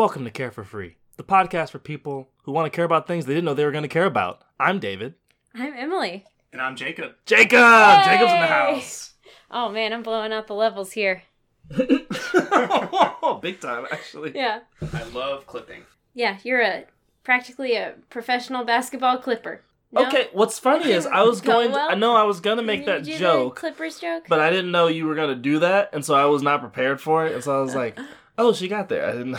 Hello, and welcome to Care for Free, the podcast for people who want to care about things they didn't know they were going to care about. I'm David. I'm Emily. And I'm Jacob. Jacob! Yay! Jacob's in the house. Oh man, I'm blowing out the levels here. Big time, actually. Yeah. I love clipping. Yeah, you're a practically a professional basketball clipper. No? Okay, what's funny is I was Go going. well? I know I was gonna make that you do the joke, Clippers joke. but I didn't know you were gonna do that, and so I was not prepared for it. And so I was like, "Oh, she got there." I didn't.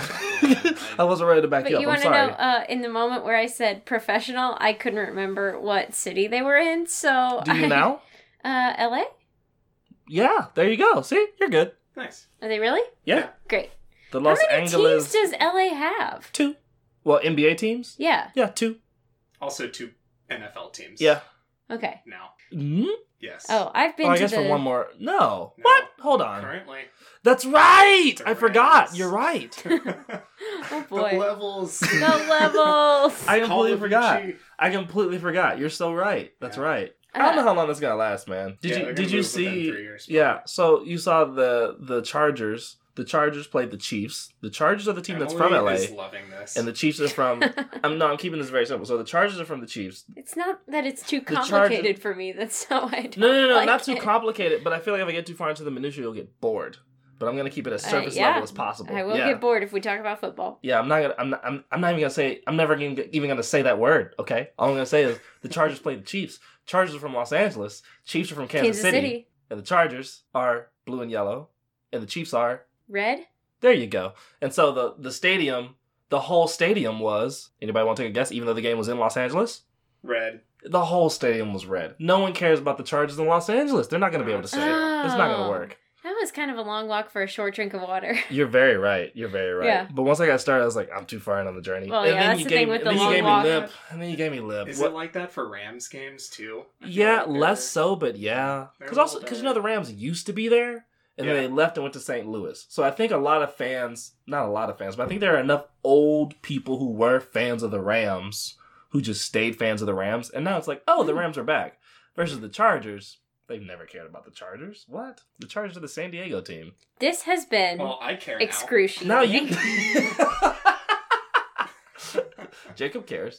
I wasn't ready to back But you you up. I'm want to know, sorry. uh, in the moment where I said professional, I couldn't remember what city they were in. So do you I- now? Uh, L.A. Yeah, there you go. See, you're good. Nice. Are they really Yeah, great? the How Los many Angeles teams does L.A. have? two. Well, NBA teams. Yeah. Yeah, two. Also, two NFL teams. Yeah. Okay. Now. Hmm? Yes. Oh, I've been Oh, I to guess the. for one more. No. No. What? Hold on. Currently. That's right. I forgot. You're right. Oh boy. The levels. the levels. I completely forgot. I completely forgot. You're so right. That's Yeah. right. I don't know Uh, how long this is gonna last, man. Did Yeah, you did you see? three years, yeah. So you saw the the Chargers. The Chargers played the Chiefs. The Chargers are the team that's from LA, is loving this. and the Chiefs are from. I'm no. I'm keeping this very simple. So the Chargers are from the Chiefs. It's not that it's too The Chargers- complicated for me. That's not why I don't No, no, no, like not too it. complicated. But I feel like if I get too far into the minutia, you'll get bored. But I'm gonna keep it as Uh, surface yeah. level as possible. I will yeah. get bored if we talk about football. Yeah, I'm not gonna. I'm not. I'm, I'm not even gonna say. I'm never gonna, even gonna say that word. Okay. All I'm gonna say is the Chargers play the Chiefs. Chargers are from Los Angeles. Chiefs are from Kansas, Kansas City. City. And the Chargers are blue and yellow, and the Chiefs are. Red? There you go. And so the the stadium, the whole stadium was. Anybody want to take a guess? Even though the game was in Los Angeles, Red. the whole stadium was red. No one cares about the Chargers in Los Angeles. They're not gonna be able to say it. It's not gonna Oh. work. That was kind of a long walk for a short drink of water. You're very right. You're very right. Yeah. But once I got started, I was like, I'm too far in on the journey. Well, and yeah, then that's you the gave thing me, with and the then you long gave walk. me lip, and then you gave me lip. Is What- it like that for Rams games too? I feel yeah, like they're- less so, but yeah. they're Because a also little because you know the. Rams used to be there, and then they left and went to St. Louis. So I think a lot of fans, not a lot of fans, but I think there are enough old people who were fans of the Rams who just stayed fans of the Rams, and now it's like, oh, the Hmm. Rams are back. Versus the Chargers, they've never cared about the Chargers. What? The Chargers are the San Diego team. This has been Well, I care now. excruciating. Now you. Jacob cares.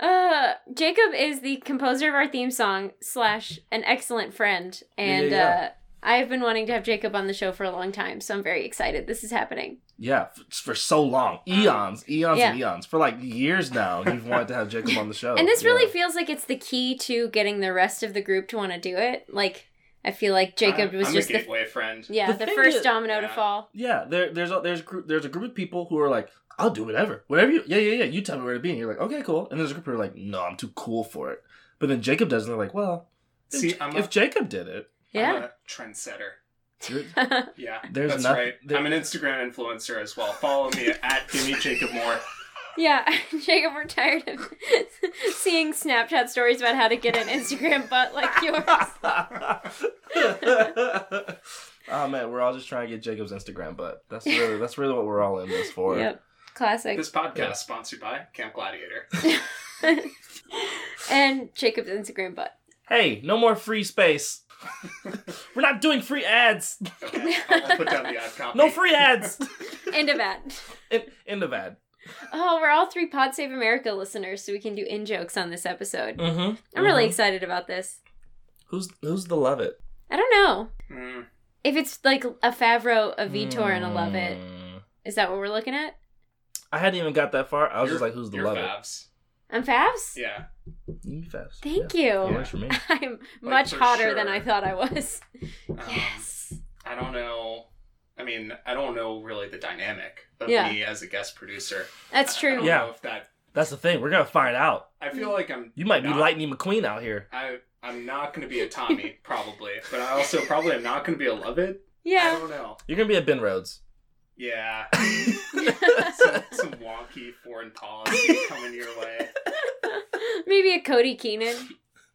Uh, Jacob is the composer of our theme song slash an excellent friend, and Yeah, yeah, uh, I have been wanting to have Jacob on the show for a long time, so I'm very excited. This is happening. Yeah, f- for so long, um, eons, eons, Yeah. and eons, for like years now. You've wanted to have Jacob on the show, and this really feels like it's the key to getting the rest of the group to want to do it. Like, I feel like Jacob I'm, was I'm just a the gateway friend. yeah The the first is- domino to fall. Yeah, there, there's a there's a group there's a group of people who are like, I'll do whatever, whatever you, yeah, yeah, yeah. You tell me where to be, and you're like, okay, cool. And there's a group who are like, no, I'm too cool for it. But then Jacob does, and they're like, well, if, See, J- I'm if a- Jacob did it, Yeah. I'm a trendsetter. Yeah, There's that's nothing- right. there- I'm an Instagram influencer as well. Follow me at Gimme Jacob Moore. Yeah, Jacob, we're tired of seeing Snapchat stories about how to get an Instagram butt like yours. oh man, we're all just trying to get Jacob's Instagram, but that's really that's really what we're all in this for. Yep, classic. This podcast Yeah. sponsored by Camp Gladiator. and Jacob's Instagram butt. Hey, no more free space. we're not doing free ads. Okay, I'll, I'll put down the ad copy. No free ads. End of ad. In, end of ad. Oh, we're all three Pod Save America listeners, so we can do in jokes on this episode. Mm-hmm. I'm really excited about this. Who's who's the Lovett? I don't know Mm, if it's like a Favreau, a Vietor, and a Lovett. Mm. Is that what we're looking at? I hadn't even got that far. I was you're- just like, who's the you're love Favs. I'm Favs. Yeah. it? You fast. Thank Yeah. you. Works for me. I'm much for hotter than. I thought I was. Um, Yes. I don't know. I mean, I don't know really the dynamic of Yeah. me as a guest producer. That's I true. don't Yeah. know if that. That's the thing. We're gonna find out. I feel like I'm. You might be Lightning McQueen out here. I I'm not going to be a Tommy probably, but I also probably am not going to be a Love It. Yeah. I don't know. You're gonna be a Ben Rhodes. Yeah. some, some wonky foreign policy coming your way. Maybe a Cody Keenan.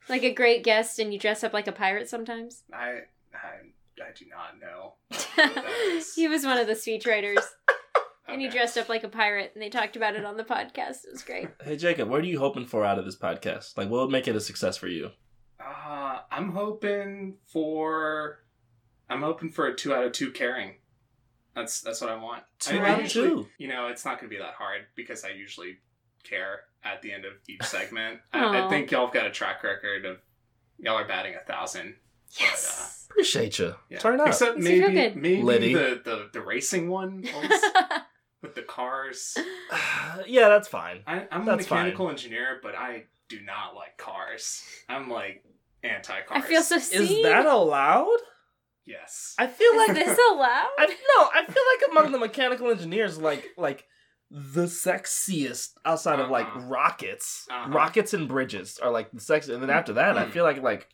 Like a great guest and you dress up like a pirate sometimes. I I I do not know. what that is. he was one of the speechwriters. And he dressed up like a pirate and they talked about it on the podcast. It was great. Hey Jacob, what are you hoping for out of this podcast? Like, what would make it a success for you? Uh, I'm hoping for I'm hoping for a two out of two caring. That's that's what I want. Two I, I out of usually, two. You know, it's not going to be that hard because I usually care at the end of each segment. I, I think y'all have got a track record of y'all are batting a thousand. Yes. Uh, Appreciate you. Yeah. Turn up. Except Makes me maybe maybe Liddy. the, the the racing one with the cars. yeah, that's fine. I, I'm a That's mechanical engineer, but I do not like cars. I'm like anti cars. I feel so Is that allowed? Yes. I feel Is like this allowed? I no, I feel like among the mechanical engineers, like like the sexiest outside of like Uh-huh. rockets, Uh-huh. rockets and bridges are like the sexiest, and then after that, I Mm. feel like like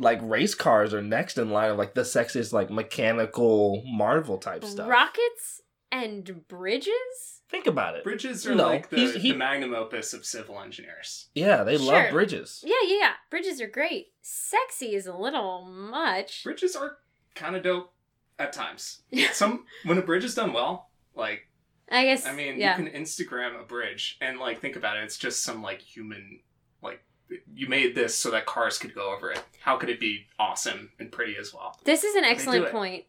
like race cars are next in line of like the sexiest like mechanical Marvel type stuff. Rockets and bridges? Think about it. Bridges are No, like the, he's- he- the magnum opus of civil engineers. Yeah, they Sure. love bridges. Yeah, yeah, yeah. Bridges are great. Sexy is a little much. Bridges are kind of dope at times. Some when a bridge is done well, like I guess. I mean, yeah. you can Instagram a bridge and like think about it. It's just some like human like you made this so that cars could go over it. How could it be awesome and pretty as well? This is an excellent point.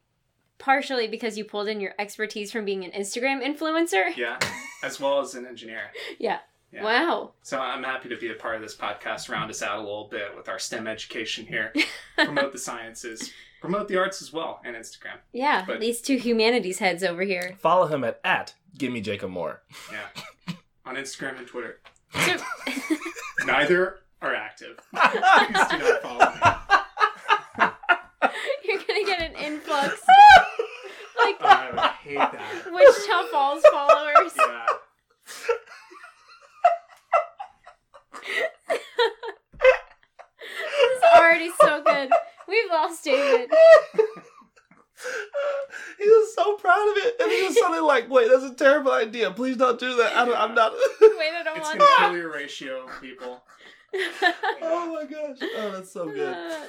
Partially because you pulled in your expertise from being an Instagram influencer. Yeah, as well as an engineer. Yeah. Yeah. Wow. So I'm happy to be a part of this podcast, round us out a little bit with our STEM education here, promote the sciences, promote the arts as well, and Instagram. Yeah, But- these two humanities heads over here. Follow him at at Give Me Jacob Moore. Yeah, on Instagram and Twitter. Neither are active. Please do not follow me. You're gonna get an influx. like I would hate that. Wichita Falls followers. Yeah. This is already so good. We've lost David. he was so proud of it, and he was suddenly like, "Wait, that's a terrible idea. Please don't do that. I don't, I'm not." Wait, I don't It's want gonna that. kill your ratio, people. oh my gosh! Oh, that's so good. Uh,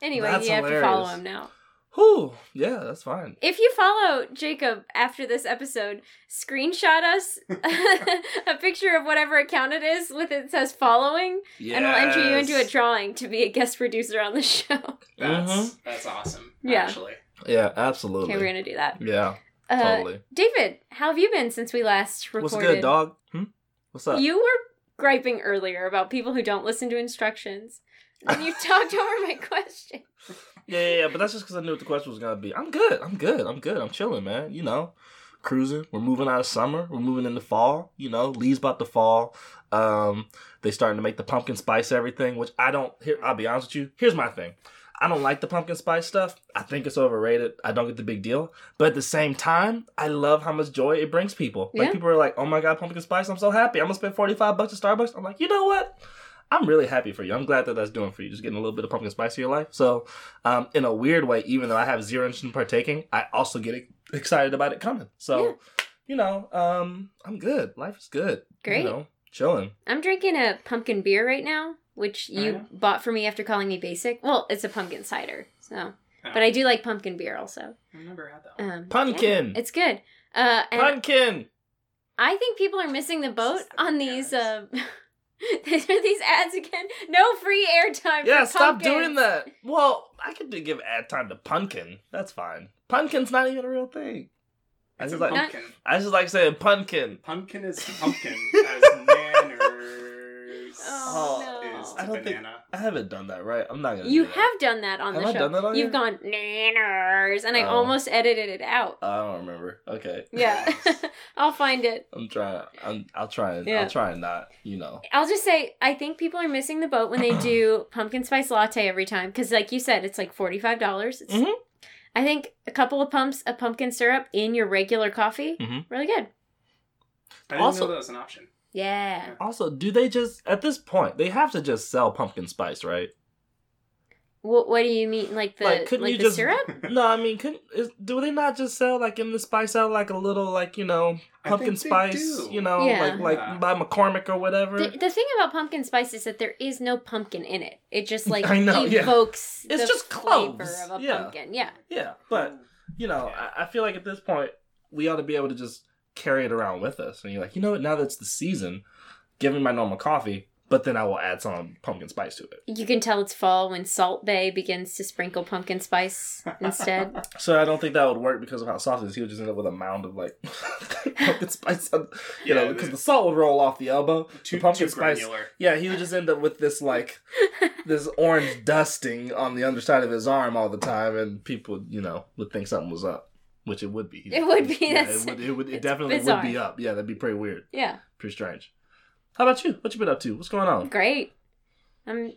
anyway, That's you have to follow him now. Whew. Yeah, that's fine. If you follow Jacob after this episode, screenshot us a picture of whatever account it is with it says following, and we'll enter you into a drawing to be a guest producer on the show. That's Mhm. that's awesome. Yeah. Actually. Yeah, absolutely. Okay, we're gonna do that. Yeah, Uh, totally. David, how have you been since we last recorded? What's good, dog? Hmm? What's up? You were griping earlier about people who don't listen to instructions. And you talked over my question. Yeah, yeah, yeah, but that's just because I knew what the question was gonna be. I'm good. I'm good. I'm good. I'm chilling, man. You know, cruising. We're moving out of summer. We're moving into fall. You know, leaves about to fall. Um, they starting to make the pumpkin spice everything, which I don't. Here, I'll be honest with you. Here's my thing. I don't like the pumpkin spice stuff. I think it's overrated. I don't get the big deal. But at the same time, I love how much joy it brings people. Like Yeah. people are like, "Oh my god, pumpkin spice! I'm so happy. I'm gonna spend 45 bucks at Starbucks." I'm like, you know what? I'm really happy for you. I'm glad that that's doing for you. Just getting a little bit of pumpkin spice in your life. So, um, in a weird way, even though I have zero interest in partaking, I also get excited about it coming. So, Yeah. you know, um, I'm good. Life is good. Great. You know, chilling. I'm drinking a pumpkin beer right now, which you Oh, yeah? bought for me after calling me basic. Well, it's a pumpkin cider, so. Oh. But I do like pumpkin beer also. I've never had that one. Um, Pumpkin. yeah, it's good. Uh, and Pumpkin. I think people are missing the boat the on these. Uh, these are these ads again. No free airtime. Yeah, for stop doing that. Well, I could do- give ad time to pumpkin. That's fine. Pumpkin's not even a real thing. I It's a just like pumpkin. I just like saying pumpkin. Pumpkin is pumpkin as manners Oh, is no. I don't think- I haven't done that right. I'm not gonna. You do that. have done that on Have the I show. done that on You've here? gone nanners, and I Oh. almost edited it out. I don't remember. Okay. Yeah, I'll find it. I'm trying. I'm, I'll try and Yeah. I'll try and not. You know. I'll just say I think people are missing the boat when they do pumpkin spice latte every time because, like you said, it's like forty five dollars. Mhm. I think a couple of pumps of pumpkin syrup in your regular coffee, Mhm. really good. I didn't Also- know that was an option. Yeah. Also, do they just at this point they have to just sell pumpkin spice, right? What What do you mean, like the Like, like, couldn't you the just- syrup? No, I mean, couldn't is, do they not just sell like in the spice out like a little like you know pumpkin spice, you know, Yeah. like like Yeah. by McCormick or whatever? The, the thing about pumpkin spice is that there is no pumpkin in it. It just like I know, yeah. evokes It's the just flavor cloves. of a Yeah. pumpkin. Yeah. yeah, but you know, I, I feel like at this point we ought to be able to just carry it around with us. And you're like, you know what? Now that's the season, give me my normal coffee, but then I will add some pumpkin spice to it. You can tell it's fall when Salt Bae begins to sprinkle pumpkin spice instead. So I don't think that would work because of how soft it is. He would just end up with a mound of like pumpkin spice, on, you know, because the- the salt would roll off the elbow. Too, the pumpkin too spice, granular. yeah, he would just end up with this like this orange dusting on the underside of his arm all the time, and people, you know, would think something was up, which it would be. It would be, Yeah, it would. It, would, it definitely bizarre. would be up. Yeah, that'd be pretty weird. yeah, Pretty strange. How about you? What you been up to? What's going on? great. I'm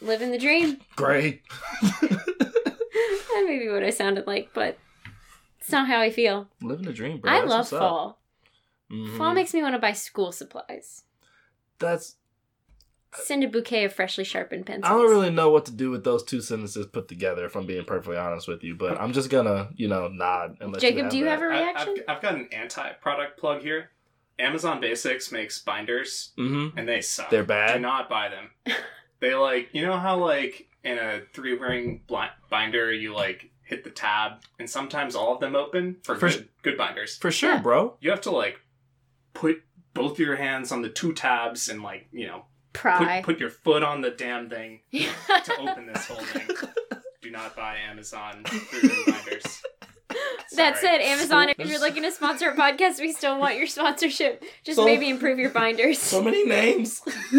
living the dream. Great. That may be what I sounded like, but it's not how I feel. Living the dream, bro. I That's love fall. Mhm. Fall makes me want to buy school supplies. That's. Send a bouquet of freshly sharpened pencils. I don't really know what to do with those two sentences put together. If I'm being perfectly honest with you, but I'm just gonna, you know, nod and let Jacob, you do you that. have a reaction? I've, I've got an anti-product plug here. Amazon Basics makes binders, Mm-hmm. and they suck. They're bad? Do not buy them. they like you know how like in a three-ring bli- binder you like hit the tab, and sometimes all of them open for, For good, good binders. For sure, Yeah. bro. You have to like put both your hands on the two tabs and like you know Pry. put, put your foot on the damn thing to open this whole thing. Do not buy Amazon three-ring binders. That Sorry. said, Amazon, if you're looking to sponsor a podcast, we still want your sponsorship. Just So- maybe improve your binders. So many names.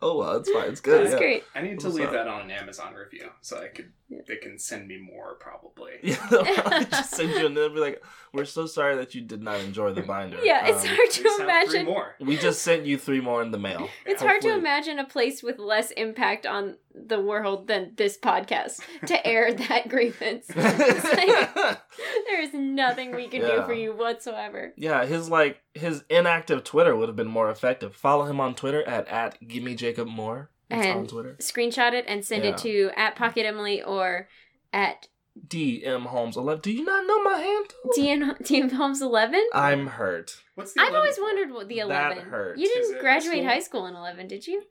oh well, it's fine. It's good. That's yeah. great. I need to leave that on an Amazon review so I could Yeah. they can send me more probably. Yeah, they'll probably just send you and they'll be like, "We're so sorry that you did not enjoy the binder." Yeah, it's Um, hard to have three imagine. more. We just sent you three more in the mail. It's hard to imagine a place with less impact on the world than this podcast to air that grievance. Like, there is nothing we can do for you whatsoever. yeah, his like his inactive Twitter would have been more effective. Follow him on Twitter at at gimme Jacob Moore. It's on And- Twitter. Screenshot it and send Yeah. it to at Pocket Emily or at DM Holmes eleven. Do you not know my handle? DM, DM Holmes 11. I'm hurt. What's the I've always for? wondered what the eleven. That 11. hurts. You didn't graduate school? high school in 11, did you?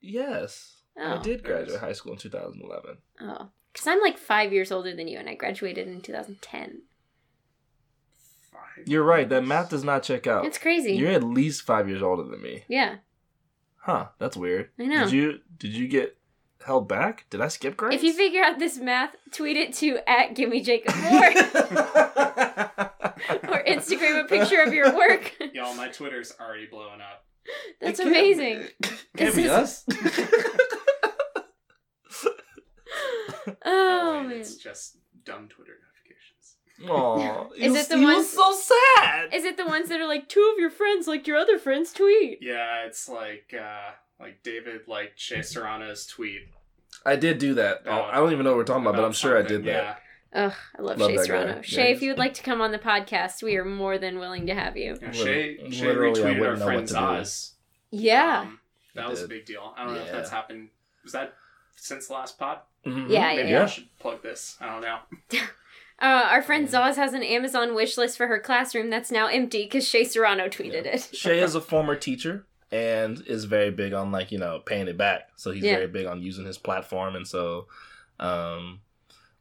Yes, I Oh. did graduate high school in 2011. Oh. Because I'm like five years older than you, and I graduated in 2010. Five You're right. That math does not check out. It's crazy. You're at least five years older than me. yeah, Huh? That's weird. I know. Did you did you get held back? Did I skip grades? If you figure out this math, tweet it to at Gimme Jacob Moore or Instagram a picture of your work. Y'all, my Twitter's already blowing up. That's It can't amazing. Be, This can't be us. Oh and man. it's just dumb Twitter notifications. Aw, Is it the ones- so sad? Is it the ones that are like two of your friends, like your other friends, tweet? Yeah, it's like uh like David liked Shea Serrano's tweet. I did do that. Oh, I don't even know what we're talking about, but I'm sure I did that. Ugh, I love, Love Shea that guy. Serrano. Yeah, Shea, if you would like to come on the podcast, we are more than willing to have you. Yeah, Shea, Shea literally, I retweeted our wouldn't friend to do. Zaz. Yeah. Um, that was a big deal. I don't know if that's happened. Was that since the last pod? Mhm. Yeah, Maybe yeah. I should plug this. I don't know. Uh, our friend Zaz has an Amazon wish list for her classroom that's now empty because Shea Serrano tweeted Yeah. it. Shea is a former teacher and is very big on like you know paying it back. So he's Yeah. very big on using his platform. And so, um,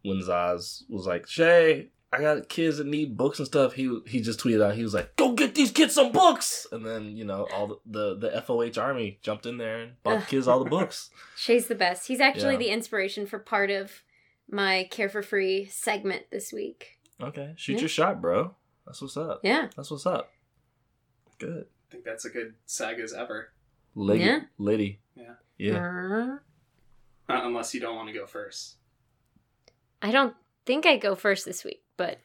when Zaz was like, "Shea, I got kids that need books and stuff," he he just tweeted out, he was like, "Go get these kids some books!" And then you know all the the, the FOH army jumped in there and bought the kids all the books. Shea's the best. He's actually Yeah. the inspiration for part of my Care for Free segment this week. Okay, shoot Yeah. your shot, bro. That's what's up. Yeah. That's what's up. Good. I think that's a good sagas ever. Liddy. Yeah. Liddy. Yeah. Yeah. Uh, unless you don't want to go first. I don't think I go first this week, but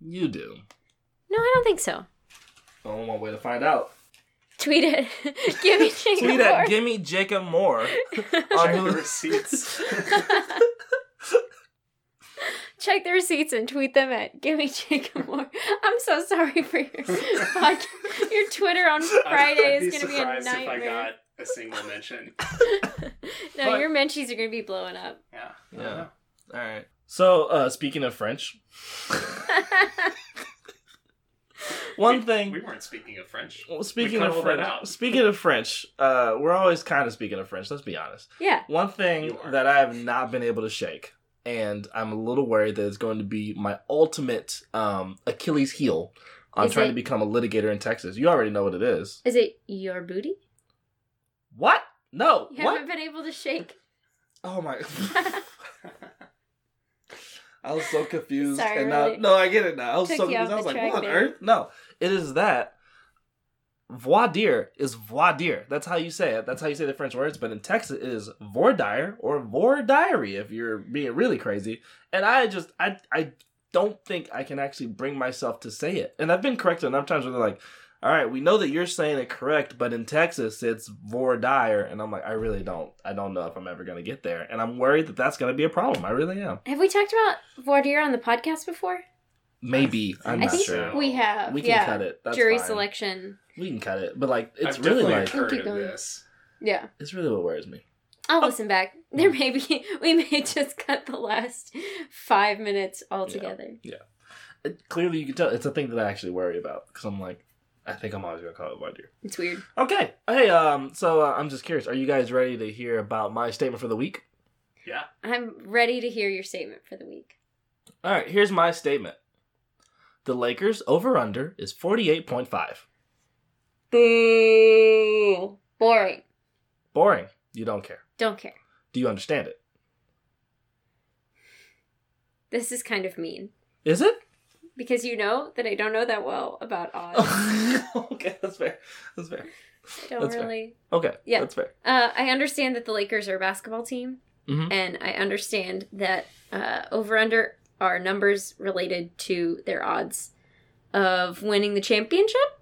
You do. no, I don't think so. Only one way to find out. Tweet it. Give me Jacob Tweet Moore. at Gimme Jacob Moore. on Check the receipts. Check the receipts and tweet them at Give Me Jacob Moore. I'm so sorry for your podcast. Your Twitter on Friday I'd is going to be a surprised If I got a single mention. no, But- your menchies are going to be blowing up. Yeah. Yeah. All right. So, uh, speaking of French, one We- thing. We weren't speaking of French. well, speaking cut of French, out. speaking of French, uh, we're always kind of speaking of French. Let's be honest. yeah. One thing that I have not been able to shake, and I'm a little worried that it's going to be my ultimate um, Achilles heel on Is trying it- to become a litigator in Texas. You already know what it is. Is it your booty? What? No. You what? haven't been able to shake. Oh my. I was so confused. Sorry, and now, really no, I get it now. I was took so confused. I was like, what on earth? No, it is that. Voir dire is voir dire. That's how you say it. That's how you say the French words. But in Texas, it is voir dire or voir diary if you're being really crazy. And I just, I, I don't think I can actually bring myself to say it. And I've been corrected enough times where they're like, all right, we know that you're saying it correct, but in Texas it's voir dire, and I'm like, I really don't, I don't know if I'm ever gonna get there, and I'm worried that that's gonna be a problem. I really am. Have we talked about voir dire on the podcast before? Maybe I'm I not think sure. we have. We can yeah. cut it. That's Jury fine. selection. We can cut it, but like it's I've really definitely like heard Keep of going. this. Yeah. it's really what worries me. I'll listen back. There may be we may just cut the last five minutes altogether. It, clearly, you can tell it's a thing that I actually worry about because I'm like, I think I'm always gonna call it voir dire. It's weird. Okay, hey, um, so uh, I'm just curious, are you guys ready to hear about my statement for the week? Yeah. I'm ready to hear your statement for the week. All right, here's my statement. The Lakers over under is 48.5. Boo. Boring. Boring. You don't care. Don't care. Do you understand it? This is kind of mean. Is it? Because you know that I don't know that well about odds. okay, that's fair. That's fair. I don't that's fair. really. Okay, Yeah. that's fair. Uh, I understand that the Lakers are a basketball team, Mhm. and I understand that uh, over under are numbers related to their odds of winning the championship.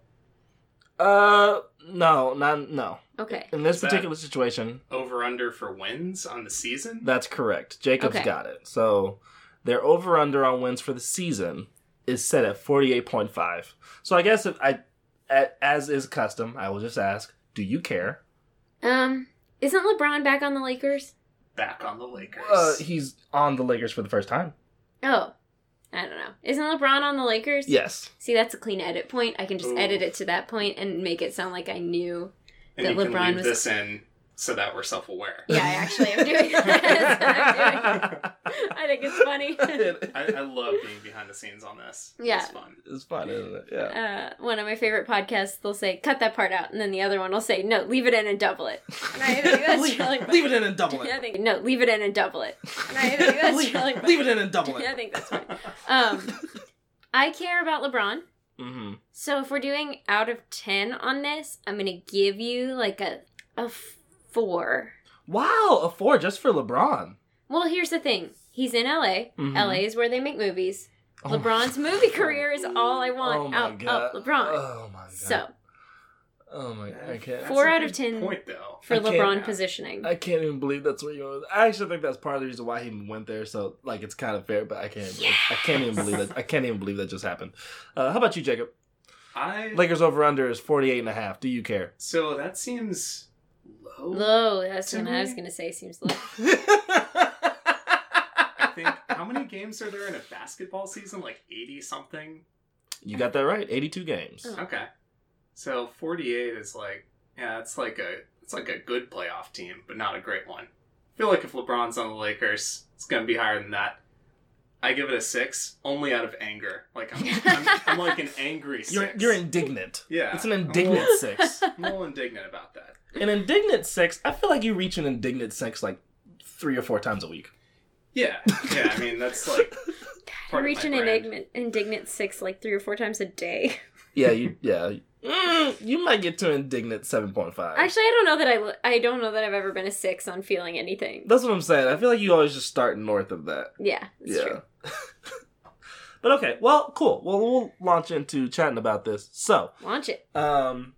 Uh, no, not no. Okay. In this Is that- particular situation, Over under for wins on the season? that's correct. Jacob's Okay. got it. So their over under on wins for the season is set at 48.5. So I guess if I, a- as is custom, I will just ask, do you care? Um, isn't LeBron back on the Lakers? Back on the Lakers. Uh, he's on the Lakers for the first time. Oh, I don't know. Isn't LeBron on the Lakers? Yes. See, that's a clean edit point. I can just Ooh. edit it to that point and make it sound like I knew. and that you can LeBron leave was- this in so that we're self aware. Yeah, I actually am doing that. I'm doing. I think it's funny. I, I love being behind the scenes on this. Yeah. It's fun. it's fun, isn't it? Yeah. uh, one of my favorite podcasts, they'll say, cut that part out. And then the other one will say, no, leave it in and double it. And I think that's leave, really funny. leave it in and double Yeah, I it. think, no, leave it in and double it. And I think that's leave, really funny. leave it in and double it. Yeah, I think that's fine. Um, I care about LeBron. hmm So if we're doing out of 10 on this, I'm going to give you like a, a four. Wow, a four just for LeBron. Well, here's the thing. He's in LA. Mhm. LA is where they make movies. Oh my- LeBron's movie career is all I want Oh my out god. of LeBron. Oh my god. so, Oh my god. I can't. Four out of 10 Point though. for I LeBron positioning. I can't even believe that's where you went. I actually think that's part of the reason why he went there. So like it's kind of fair, but I can't. I can't even believe that. I can't even believe that just happened. Uh, how about you, Jacob? I Lakers over under is 48 and a half. Do you care? so that seems low. Low. That's To what I was going to say. Seems low. I think how many games are there in a basketball season? Like eighty something. you got that right. 82 games. Oh. Okay. So forty eight is like yeah, it's like a it's like a good playoff team, but not a great one. I feel like if LeBron's on the Lakers, it's gonna be higher than that. I give it a six, only out of anger. Like I'm, I'm, I'm like an angry 6 You're you're indignant. yeah. It's an I'm a indignant little- six. I'm a little indignant about that. An indignant six. I feel like you reach an indignant six like three or four times a week. Yeah, yeah. I mean that's like I part of reach my an brand. indignant, indignant six like three or four times a day. Yeah, you yeah. Mm, you might get to indignant seven point five. Actually, I don't know that I I don't know that I've ever been a six on feeling anything. That's what I'm saying. I feel like you always just start north of that. Yeah, that's yeah. true. but okay, well, cool. Well, we'll launch into chatting about this. So, Launch it. um,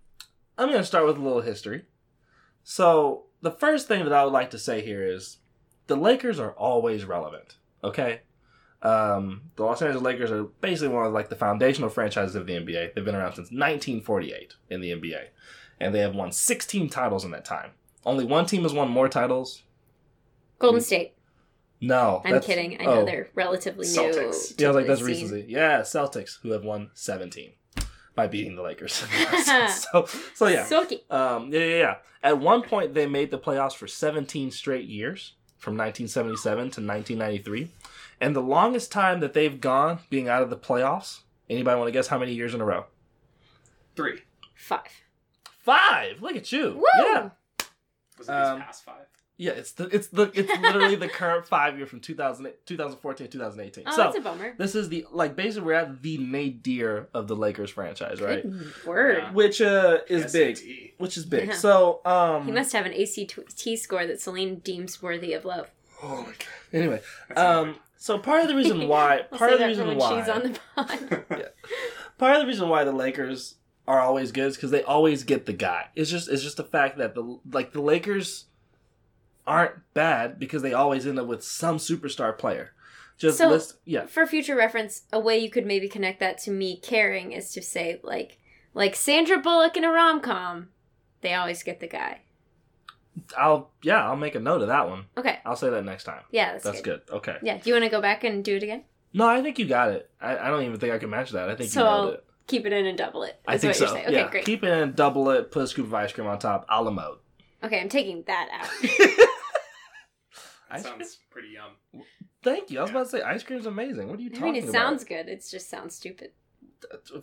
I'm going to start with a little history. So, the first thing that I would like to say here is the Lakers are always relevant. Okay, um, the Los Angeles Lakers are basically one of like the foundational franchises of the NBA. They've been around since 1948 in the NBA, and they have won 16 titles in that time. Only one team has won more titles. Golden State. No, I'm kidding. I know oh. they're relatively new. Celtics. to Yeah, I was like, that's scene. recently. Yeah, Celtics, who have won 17 by beating the Lakers. so, so yeah. Silky. Um, yeah, yeah, yeah. At one point, they made the playoffs for 17 straight years, from 1977 to 1993. And the longest time that they've gone being out of the playoffs, anybody want to guess how many years in a row? Three. Five. Five! Look at you. Woo! Yeah. Was it these Um, past five? Yeah, it's the it's the it's literally the current five year from 2000, 2014 2018. Oh, so that's a bummer. this is the like basically we're at the nadir of the Lakers franchise, right? Good word. Yeah. Which uh is big. Which is big. Yeah. So um He must have an ACT score that Celine deems worthy of love. Oh my god. Anyway, um so part of the reason why I'll part say of the that reason why she's on the pod. annoying. part of the reason why the Lakers are always good is because they always get the guy. It's just it's just the fact that the like the Lakers aren't bad because they always end up with some superstar player. Just So- list, yeah. For future reference, a way you could maybe connect that to me caring is to say like like Sandra Bullock in a rom com, they always get the guy. I'll yeah I'll make a note of that one. Okay. I'll say that next time. Yeah, that's, That's good. good. Okay. Yeah. Do you want to go back and do it again? No, I think you got it. I, I don't even think I can match that. I think So you nailed it. Keep it in and double it. I think what so. Okay, yeah. great. Keep it in, double it, put a scoop of ice cream on top, a la mode. Okay, I'm taking that out. That Ice cream? pretty yum. Thank you. I was about to say ice cream's amazing. What are you I talking mean, it about? sounds good. It just sounds stupid.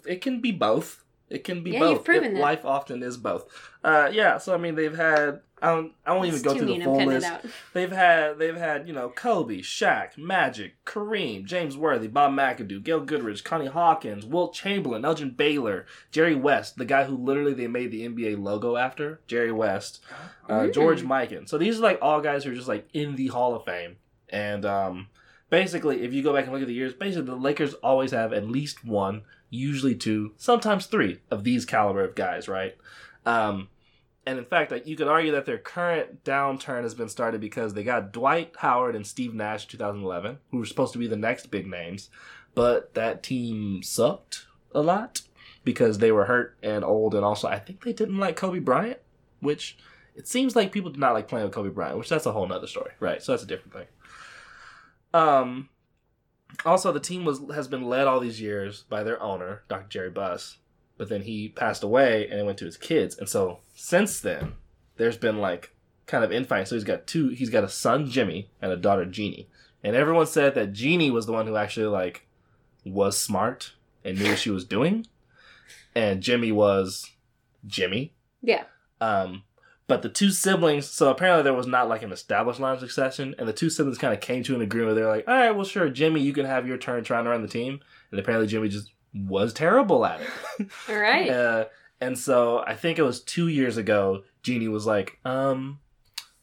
it can be both. It can be Yeah, both. you've proven It- that. Life often is both. Uh, yeah. So I mean, they've had. I don't. I won't even go through mean. the full list. They've had. They've had. You know, Kobe, Shaq, Magic, Kareem, James Worthy, Bob McAdoo, Gail Goodrich, Connie Hawkins, Wilt Chamberlain, Elgin Baylor, Jerry West, the guy who literally they made the NBA logo after, Jerry West, uh, Mm. George Mikan. So these are like all guys who are just like in the Hall of Fame. And um, basically, if you go back and look at the years, basically the Lakers always have at least one, usually two, sometimes three of these caliber of guys, right? Um, and in fact, you could argue that their current downturn has been started because they got Dwight Howard and Steve Nash in 2011, who were supposed to be the next big names, but that team sucked a lot because they were hurt and old, and also I think they didn't like Kobe Bryant, which it seems like people do not like playing with Kobe Bryant, which that's a whole nother story, right? So that's a different thing. Um, also the team was has been led all these years by their owner, Dr. Jerry Buss, but then he passed away and it went to his kids, and so since then there's been like kind of infighting. So he's got two. He's got a son Jimmy and a daughter Jeanie, and everyone said that Jeanie was the one who actually like was smart and knew what she was doing, and Jimmy was Jimmy. Yeah. Um, but the two siblings, so apparently there was not like an established line of succession, and the two siblings kind of came to an agreement. They're like, all right, well, sure, Jimmy, you can have your turn trying to run the team. And apparently Jimmy just was terrible at it. All right. uh, and so I think it was two years ago, Jeanie was like, um,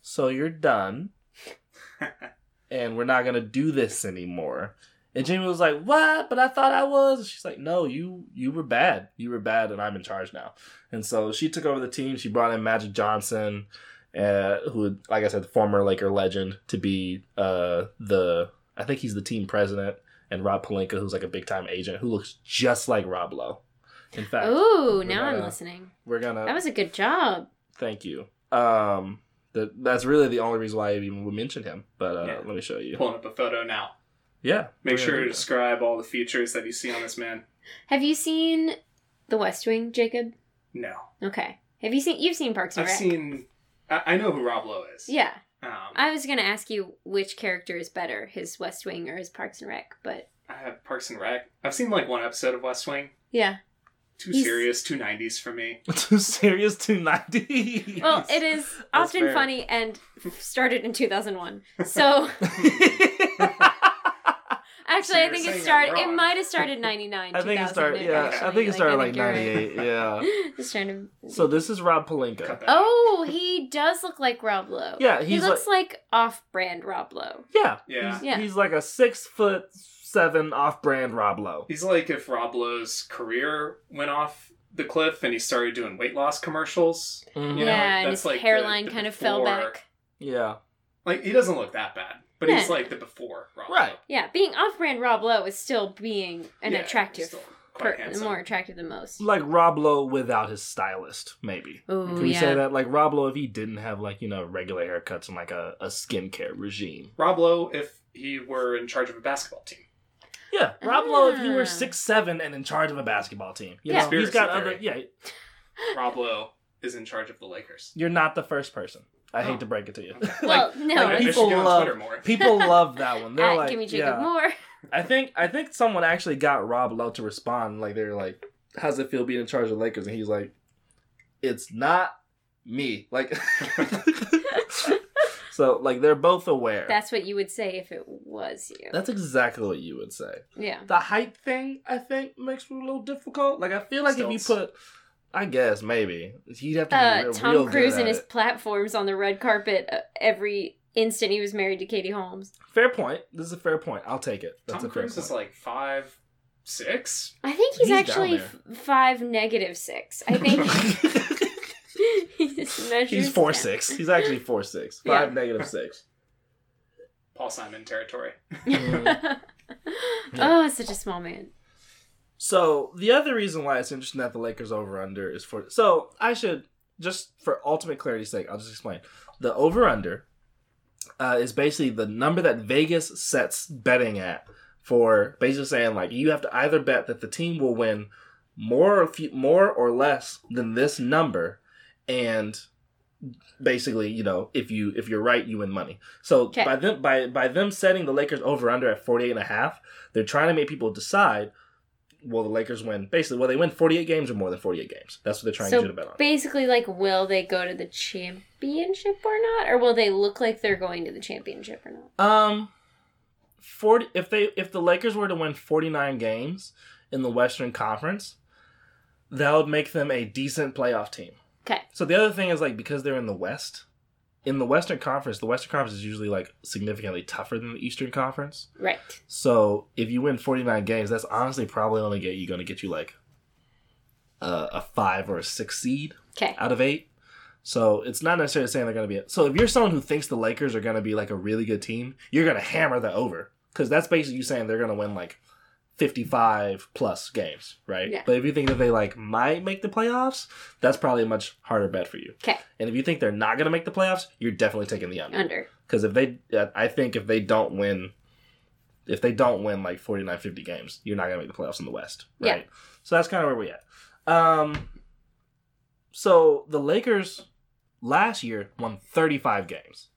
so you're done, and we're not going to do this anymore. And Jimmy was like, "What? But I thought I was." And she's like, "No, you you were bad. You were bad, and I'm in charge now." And so she took over the team. She brought in Magic Johnson, uh, who, like I said, the former Laker legend, to be uh, the I think he's the team president, and Rob Pelinka, who's like a big time agent, who looks just like Rob Lowe. In fact, Ooh, we're now I'm listening. we're gonna That was a good job. thank you. Um, that that's really the only reason why I even would mention him. But uh, Yeah. let me show you. Pulling up a photo now. Yeah, Make sure gonna to do that. describe all the features that you see on this man. Have you seen The West Wing, Jacob? No, Okay. Have you seen? You've seen Parks and Rec? I've Rec. seen. I, I know who Rob Lowe is. Yeah. Um, I was gonna ask you which character is better, his West Wing or his Parks and Rec, but I have Parks and Rec. I've seen like one episode of West Wing. yeah. Too He's- serious, too nineties for me. Too serious, too ninety. Well, it is often fair. funny and started in 2001. So actually, I think it started. It might have started 99. I think it started. Yeah, I think it started like getting ninety eight. Yeah. Just trying to. So this is Rob Pelinka. Cut that out. Oh, he does look like Rob Lowe. Yeah, he looks like, off-brand Rob Lowe. Yeah, Yeah. He's, Yeah. he's like a six foot seven off brand Rob Lowe. He's like if Rob Lowe's career went off the cliff and he started doing weight loss commercials. Mhm. You know, yeah, and that's his like the- hairline the kind of fell back. Yeah. Like he doesn't look that bad, but he's Yeah. like the before Rob Right. Lowe. Yeah, being off-brand Rob Lowe is still being an Yeah, attractive, still quite per- more attractive than most. Like Rob Lowe without his stylist, maybe. Ooh, Can we yeah. say that? Like Rob Lowe, if he didn't have like you know regular haircuts and like a, a skincare regime. Rob Lowe if he were in charge of a basketball team. Yeah, Rob Lowe, if he Ah. were six seven and in charge of a basketball team, you Yeah. know, he's got other. Yeah, Rob Lowe is in charge of the Lakers. you're not the first person. I Oh. hate to break it to you. Well, like, no, like, people should get on love- more. People love that one. They're At like, Gimme Jacob yeah. Moore. I think I think someone actually got Rob Lowe to respond. Like they're like, "How's it feel being in charge of Lakers?" And he's like, "It's not me. Like, so like they're both aware. That's what you would say if it was you. That's exactly what you would say. yeah. The height thing, I think, makes it a little difficult. Like, I feel like if you put, I guess maybe he'd have to be Uh, real Tom good Cruise at and his it. platforms on the red carpet uh, every instant he was married to Katie Holmes. Fair point. This is a fair point. I'll take it. That's Tom a fair Cruise point. is like five, six. I think he's, He's actually f- five negative six. I think he He's four down. six. He's actually four six. Yeah. Five negative six. Paul Simon territory. oh, such a small man. So the other reason why it's interesting that the Lakers over under is for so I should just for ultimate clarity's sake, I'll just explain. The over under uh, is basically the number that Vegas sets betting at for basically saying like you have to either bet that the team will win more or few, more or less than this number, and basically you know if you if you're right you win money. So Okay. by them by by them setting the Lakers over under at 48 and a half, they're trying to make people decide will the Lakers win? Basically, will they win 48 games or more than 48 games? That's what they're trying So to get a bet on. Basically, like, will they go to the championship or not, or will they look like they're going to the championship or not? Um, 40 if they if the Lakers were to win 49 games in the Western Conference, that would make them a decent playoff team. Okay. So the other thing is like because they're in the West, in the Western Conference, the Western Conference is usually like significantly tougher than the Eastern Conference. Right. So if you win 49 games, that's honestly probably only get you going to get you like a, a 5 or a 6 seed. Okay. out of eight. So it's not necessarily saying they're going to be. So if you're someone who thinks the Lakers are going to be like a really good team, you're going to hammer the over because that's basically you saying they're going to win like 55 plus games, right? Yeah. But if you think that they like might make the playoffs, that's probably a much harder bet for you. Okay. And if you think they're not going to make the playoffs, you're definitely taking the under Under. because if they, I think if they don't win, if they don't win like 49, 50 games, you're not going to make the playoffs in the West, right? Yeah. So that's kind of where we at. Um, so the Lakers last year won 35 games.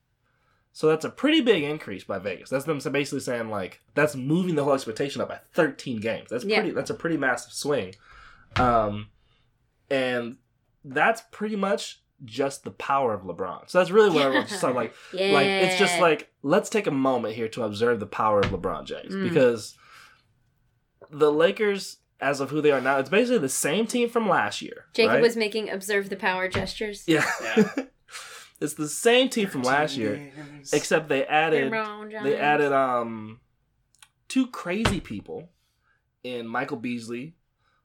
So that's a pretty big increase by Vegas. That's them basically saying like that's moving the whole expectation up by 13 games. That's Yeah. pretty. That's a pretty massive swing. Um, and that's pretty much just the power of LeBron. So that's really what I want to start like. Yeah. Like it's just like let's take a moment here to observe the power of LeBron James Mm. because the Lakers, as of who they are now, it's basically the same team from last year. Jacob right? was making observe the power gestures. yeah. Yeah. it's the same team from last year, except they added they added um two crazy people in Michael Beasley.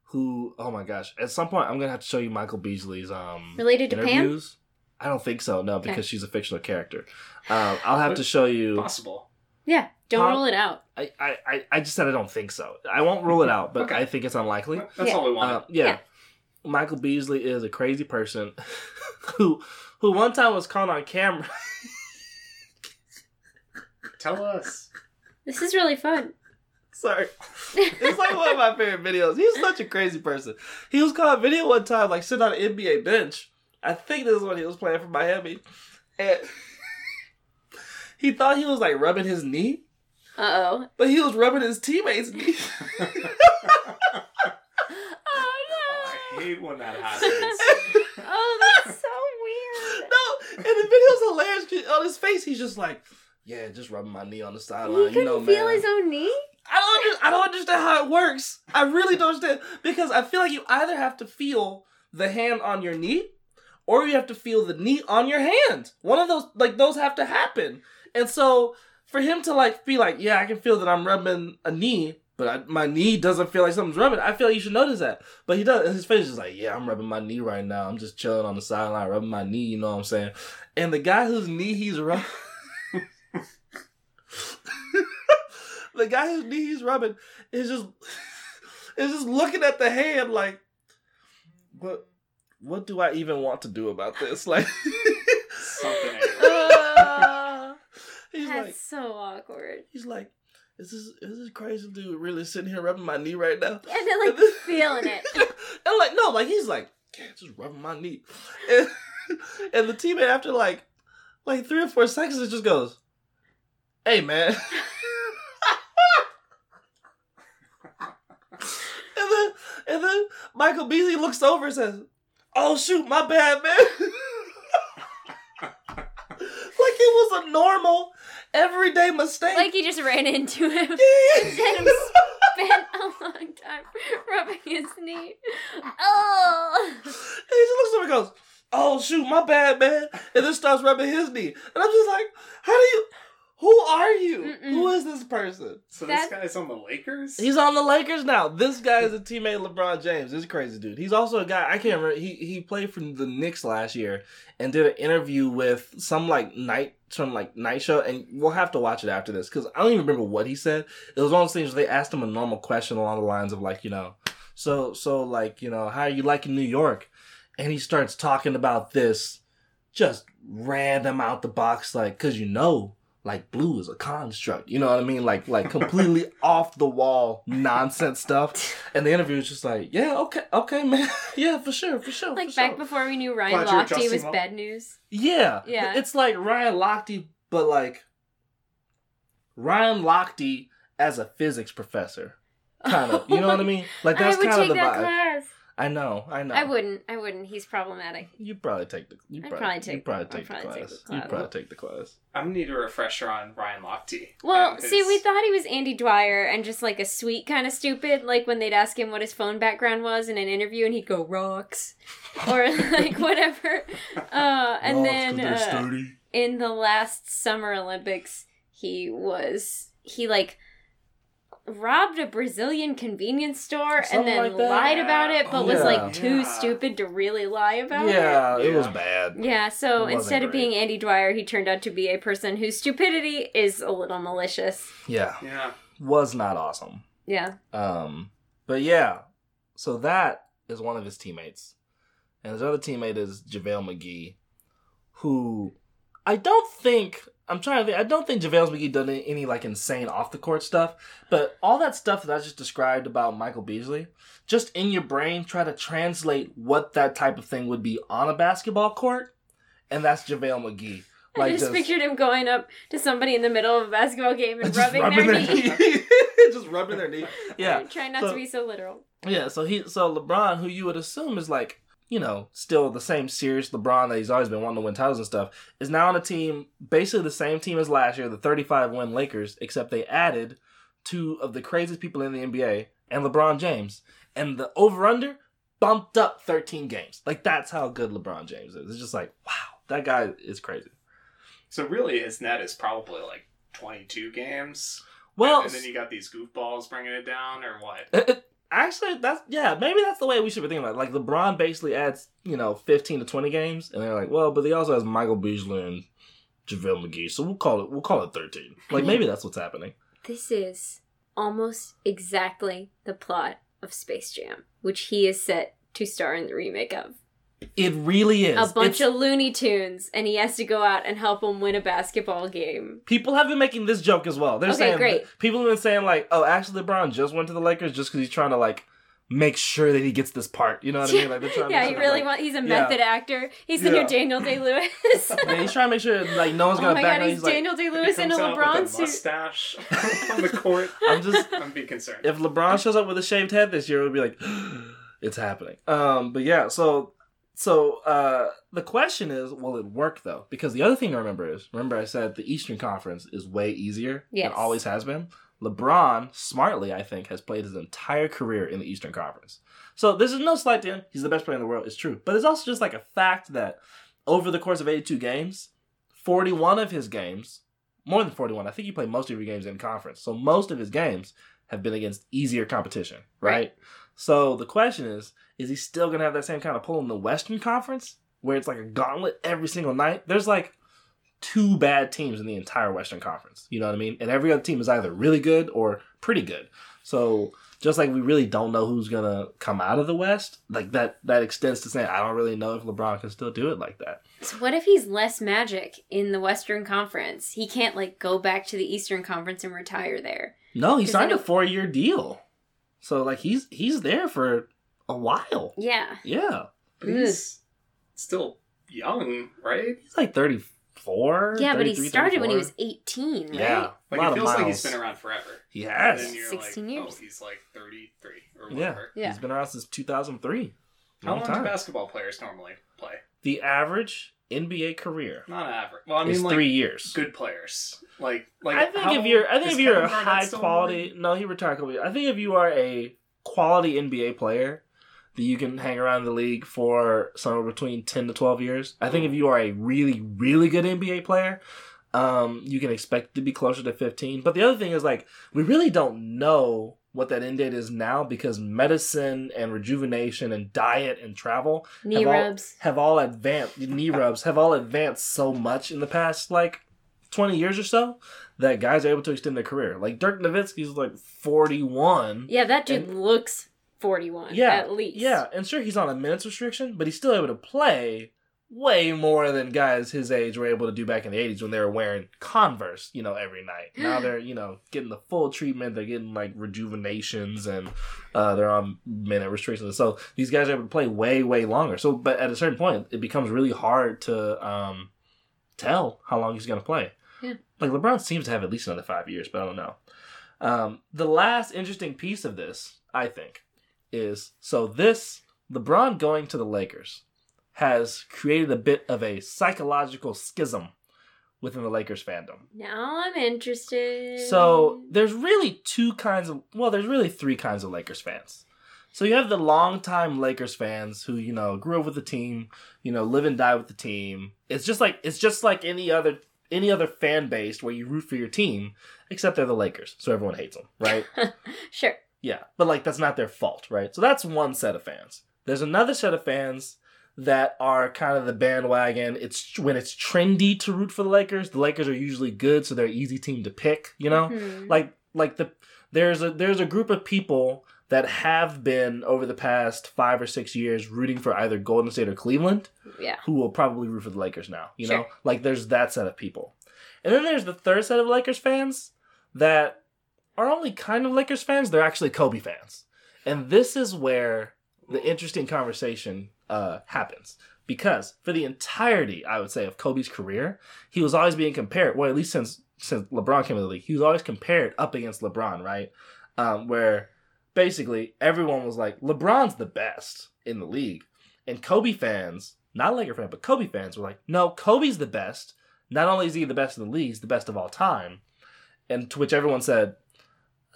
Who? Oh my gosh! At some point, I'm gonna have to show you Michael Beasley's um Related to Pam? interviews. I don't think so. No, because she's a fictional character. Um, I'll have to show you. Possible. Yeah. Don't Huh? rule it out. I, I, I- I just said I don't think so. I won't rule it out, but Okay. I think it's unlikely. That's Yeah. all we want. Uh, yeah. Yeah. Michael Beasley is a crazy person who who one time was caught on camera. Tell us. This is really fun. Sorry. It's like one of my favorite videos. He's such a crazy person. He was caught on video one time, like sitting on an NBA bench. I think this is when he was playing for Miami. And he thought he was like rubbing his knee, Uh oh. but he was rubbing his teammate's knee. Oh no. I hate when that happens. Oh, that's so weird. No, and the video's hilarious. On his face, he's just like, "Yeah, just rubbing my knee on the He sideline." couldn't You know, feel man. his own knee? I don't. Under, I don't understand how it works. I really don't understand because I feel like you either have to feel the hand on your knee, or you have to feel the knee on your hand. One of those, like those, have to happen. And so, for him to like be like, "Yeah, I can feel that I'm rubbing a knee." But I, my knee doesn't feel like something's rubbing. I feel like you should notice that. But he does. And his face is like, yeah, I'm rubbing my knee right now. I'm just chilling on the sideline, rubbing my knee. You know what I'm saying? And the guy whose knee he's rubbing, the guy whose knee he's rubbing is just is just looking at the hand like, what? What do I even want to do about this? Like, Something ain't he's that's like, so awkward. he's like, is this is this crazy dude really sitting here rubbing my knee right now? And they're like, feeling it. and like, no, like he's like, just rubbing my knee. And, and the teammate after like like three or four seconds it just goes, Hey man. and then and then Michael Beasley looks over and says, Oh shoot, my bad man. Like it was a normal, everyday mistake. Like he just ran into him. Yeah. Of spent a long time rubbing his knee. Oh. And he just looks at him and goes, "Oh shoot, my bad, man," and then starts rubbing his knee, and I'm just like, "How do you? Who are you? Mm-mm. Who is this person?" So That- this guy's on the Lakers. He's on the Lakers now. This guy is a teammate of LeBron James. This is a crazy dude. He's also a guy I can't remember. He he played for the Knicks last year and did an interview with some like night some like night show, and we'll have to watch it after this because I don't even remember what he said. It was one of those things where they asked him a normal question along the lines of like you know, so so like you know how are you liking New York, and he starts talking about this, just random out the box like because you know like blue is a construct. You know what I mean? Like like completely off the wall nonsense stuff. And the interview was just like, yeah, okay, okay, man, yeah, for sure, for sure. Like for back sure. before we knew Ryan Glad Lochte was well. bad news. Yeah, Yeah. It's like Ryan Lochte, but like Ryan Lochte as a physics professor, kind of. You know what I mean? Like that's I kind of the that vibe. class. I know, I know. I wouldn't. I wouldn't. He's problematic. You probably take the. You I'd probably, probably you take- probably take, probably the take class. You class. probably take the class. I'm gonna need a refresher on Ryan Lochte. Well, and see, we thought he was Andy Dwyer and just like a sweet kind of stupid, like when they'd ask him what his phone background was in an interview, and he'd go rocks or like whatever. Uh, and then uh, in the last Summer Olympics, he was he like robbed a Brazilian convenience store Something and then like lied about it, but Oh, was like too Yeah. stupid to really lie about it. yeah, it was bad. Yeah, so It wasn't instead of being Andy Dwyer, he turned out to be a person whose stupidity is a little malicious. Yeah, Yeah. was not awesome. Yeah. Um, but yeah, so that is one of his teammates, and his other teammate is JaVale McGee, who I don't think I'm trying to think. I don't think JaVale McGee done any, any like insane off the court stuff, but all that stuff that I just described about Michael Beasley, just in your brain, try to translate what that type of thing would be on a basketball court, and that's JaVale McGee. I just, pictured him going up to somebody in the middle of a basketball game and just rubbing, their, knee. just rubbing their knee. Yeah, Trying not So- to be so literal. Yeah, so he so LeBron, who you would assume is like, you know, still the same serious LeBron that he's always been wanting to win titles and stuff, is now on a team basically the same team as last year, the 35 win Lakers, except they added two of the craziest people in the NBA and LeBron James. And the over under bumped up 13 games. Like that's how good LeBron James is. It's just like, wow, that guy is crazy. So really, his net is probably like 22 games. Well, and then you got these goofballs bringing it down, or what? Uh, uh, Actually, that's yeah. Maybe that's the way we should be thinking about. it. Like LeBron basically adds, you know, fifteen to twenty games, and they're like, well, but he also has Michael Beasley and JaVale McGee, so we'll call it we'll call it thirteen. Like maybe that's what's happening. This is almost exactly the plot of Space Jam, which he is set to star in the remake of. It really is. a bunch It's- of Looney Tunes, and he has to go out and help them win a basketball game. people have been making this joke as well. They're Okay, saying great. people have been saying like, oh, actually, LeBron just went to the Lakers just because he's trying to like make sure that he gets this part. You know what I mean? Like they're trying. yeah, make he really like, wants. He's a yeah. method actor. He's the Yeah. new Daniel Day Lewis. Yeah, he's trying to make sure like no one's oh gonna my back god, on. he's He's like, Daniel Day Lewis in a comes out LeBron with a suit. mustache on the court. I'm just I'm be concerned. if LeBron shows up with a shaved head this year, it would be like, it's happening. Um, but yeah, so so uh, the question is, will it work though? Because the other thing to remember is, remember I said the Eastern Conference is way easier Yes. and always has been. LeBron, smartly, I think, has played his entire career in the Eastern Conference. So this is no slight to him. He's the best player in the world. It's true, but it's also just like a fact that over the course of 82 games, 41 of his games, more than 41, I think he played most of his games in conference. So most of his games have been against easier competition, right? Right. So the question is, is he still going to have that same kind of pull in the Western Conference where it's like a gauntlet every single night? There's like two bad teams in the entire Western Conference. You know what I mean? And every other team is either really good or pretty good. So just like we really don't know who's gonna come out of the West, like that that extends to saying I don't really know if LeBron can still do it like that. So what if he's less magic in the Western Conference? He can't like go back to the Eastern Conference and retire there. No, he signed a four year deal. So like he's he's there for a while. Yeah. Yeah. But he's still young, right? He's like thirty four. Yeah, but he started when he was 18, right? Yeah. Like a lot it of feels like he's been around forever. He And has. then you're 16 like, years. oh, he's like 33 or Yeah. whatever. Yeah. He's been around since two thousand three. How long do basketball players normally play? The average NBA career Not average. Well, I mean, like three years. good players. Like, like I think how if you're, I think if you're a Kevin Garnett high still in the quality, league? no, he retired. a couple years. I think if you are a quality NBA player, that you can hang around the league for somewhere between ten to twelve years. I think if you are a really, really good NBA player, um, you can expect to be closer to fifteen. But the other thing is like we really don't know what that end date is now because medicine and rejuvenation and diet and travel Knee have all- rubs. have all advanced knee rubs have all advanced so much in the past like 20 years or so that guys are able to extend their career like dirk nowitzki's like 41 Yeah, that dude And- looks 41 yeah at least. yeah and sure he's on a minutes restriction but he's still able to play way more than guys his age were able to do back in the 80s when they were wearing converse you know every night. Now they're you know getting the full treatment they're getting like rejuvenations and uh, they're on minute restrictions. So these guys are able to play way way longer. So but at a certain point it becomes really hard to um, tell how long he's going to play. Yeah. like lebron seems to have at least another five years but i don't know. Um, the last interesting piece of this i think is so this lebron going to the lakers has created a bit of a psychological schism within the Lakers fandom. Now I'm interested. So there's really two kinds of well, there's really three kinds of Lakers fans. So you have the longtime Lakers fans who, you know, grew up with the team, you know, live and die with the team. It's just like it's just like any other any other fan base where you root for your team, except they're the Lakers, so everyone hates them, right? sure. Yeah, but like that's not their fault, right? So that's one set of fans. There's another set of fans that are kind of the bandwagon. It's when it's trendy to root for the Lakers. The Lakers are usually good, so they're an easy team to pick. You know, Mhm. like like the there's a there's a group of people that have been over the past five or six years rooting for either Golden State or Cleveland Yeah. who will probably root for the Lakers now. You know, like there's that set of people, and then there's the third set of Lakers fans that are only kind of Lakers fans. They're actually Kobe fans, and this is where the interesting conversation uh, happens because for the entirety, I would say, of Kobe's career, he was always being compared. Well, at least since since LeBron came to the league, he was always compared up against LeBron, right? Um, where basically everyone was like, LeBron's the best in the league. And Kobe fans, not Laker fans, but Kobe fans were like, no, Kobe's the best. Not only is he the best in the league, he's the best of all time. And to which everyone said,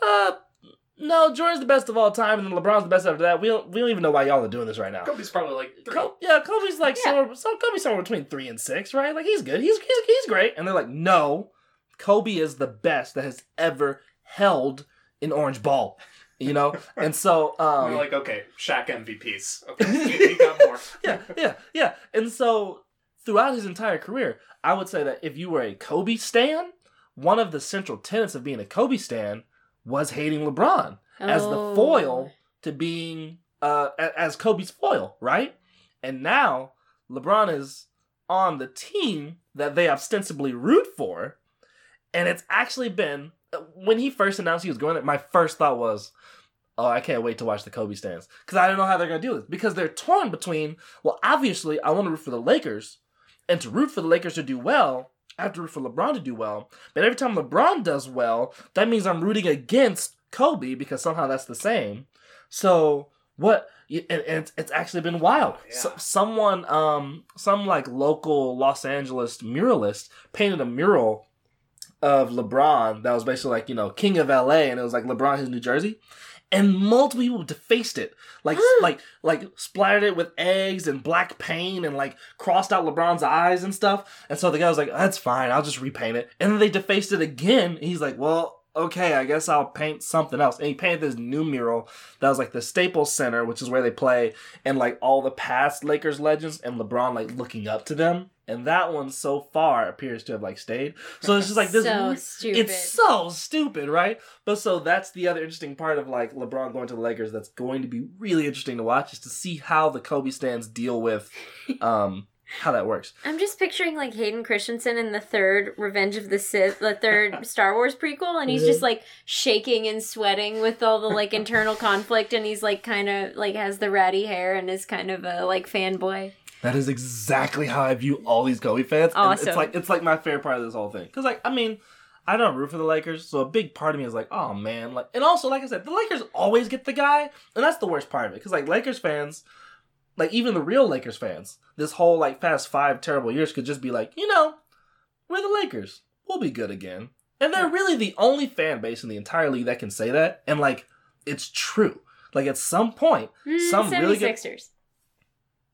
uh, no, Jordan's the best of all time, and then LeBron's the best after that. We don't, we don't even know why y'all are doing this right now. Kobe's probably like three. Col- yeah, Kobe's like Yeah. somewhere, so Kobe's somewhere between three and six, right? Like he's good, he's, he's he's great, and they're like, no, Kobe is the best that has ever held an orange ball, you know. and so, um, We're like, okay, Shaq MVPs. Okay, he, he got more. yeah, yeah, yeah. And so throughout his entire career, I would say that if you were a Kobe stan, one of the central tenets of being a Kobe stan was hating LeBron as the Oh. foil to being uh as Kobe's foil, right? And now LeBron is on the team that they ostensibly root for, and it's actually been when he first announced he was going there, my first thought was, Oh, I can't wait to watch the Kobe stands. Because I don't know how they're gonna do this. Because they're torn between, well, obviously I want to root for the Lakers, and to root for the Lakers to do well, I have to root for LeBron to do well. But every time LeBron does well, that means I'm rooting against Kobe because somehow that's the same. So what? And, and it's, actually been wild. Yeah. So, someone, um, some like local Los Angeles muralist painted a mural of LeBron that was basically like you know King of LA, and it was like LeBron his New Jersey, and multiple people defaced it, like like like splattered it with eggs and black paint, and like crossed out LeBron's eyes and stuff. And so the guy was like, "That's fine, I'll just repaint it." And then they defaced it again. He's like, "Well." Okay, I guess I'll paint something else. And he painted this new mural that was like the Staples Center, which is where they play, and like all the past Lakers legends and LeBron like looking up to them. And that one so far appears to have like stayed. So it's just like this so stupid. it's so stupid, right? But so that's the other interesting part of like LeBron going to the Lakers that's going to be really interesting to watch is to see how the Kobe stands deal with um how that works. I'm just picturing like Hayden Christensen in the third Revenge of the Sith, the third Star Wars prequel, and he's just mm-hmm. like shaking and sweating with all the like internal conflict, and he's like kind of like has the ratty hair and is kind of a like fanboy. That is exactly how I view all these Kobe fans. And Awesome. it's like it's like my favorite part of this whole thing. Cause like I mean, I don't root for the Lakers, so a big part of me is like, oh man, like and also like I said, the Lakers always get the guy, and that's the worst part of it. Cause like Lakers fans, like even the real Lakers fans, this whole like past five terrible years could just be like, you know, we're the Lakers. We'll be good again. And they're really the only fan base in the entire league that can say that. And like, it's true. Like at some point, Mm, some really good 76ers.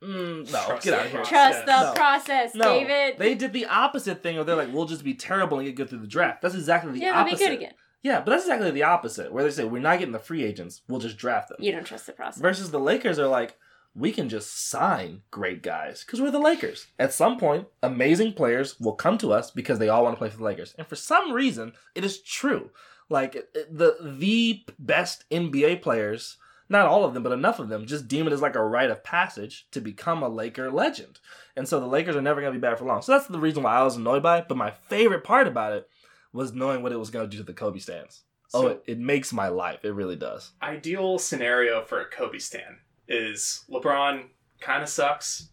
Mm, no, Trust get out of here. process. Trust the No. process, No, David. they did the opposite thing, where they're like, "We'll just be terrible and get good through the draft." That's exactly the yeah, they'll be opposite. good again. Yeah, but that's exactly the opposite, where they say, "We're not getting the free agents. We'll just draft them." You don't trust the process. Versus the Lakers are like, "We can just sign great guys because we're the Lakers." At some point, amazing players will come to us because they all want to play for the Lakers, and for some reason, it is true. Like the the best NBA players not all of them, but enough of them, just deem it as like a rite of passage to become a Laker legend. And so the Lakers are never going to be bad for long. So that's the reason why I was annoyed by it. But my favorite part about it was knowing what it was going to do to the Kobe stands. oh, it, it makes my life. It really does. ideal scenario for a Kobe stan is LeBron kind of sucks.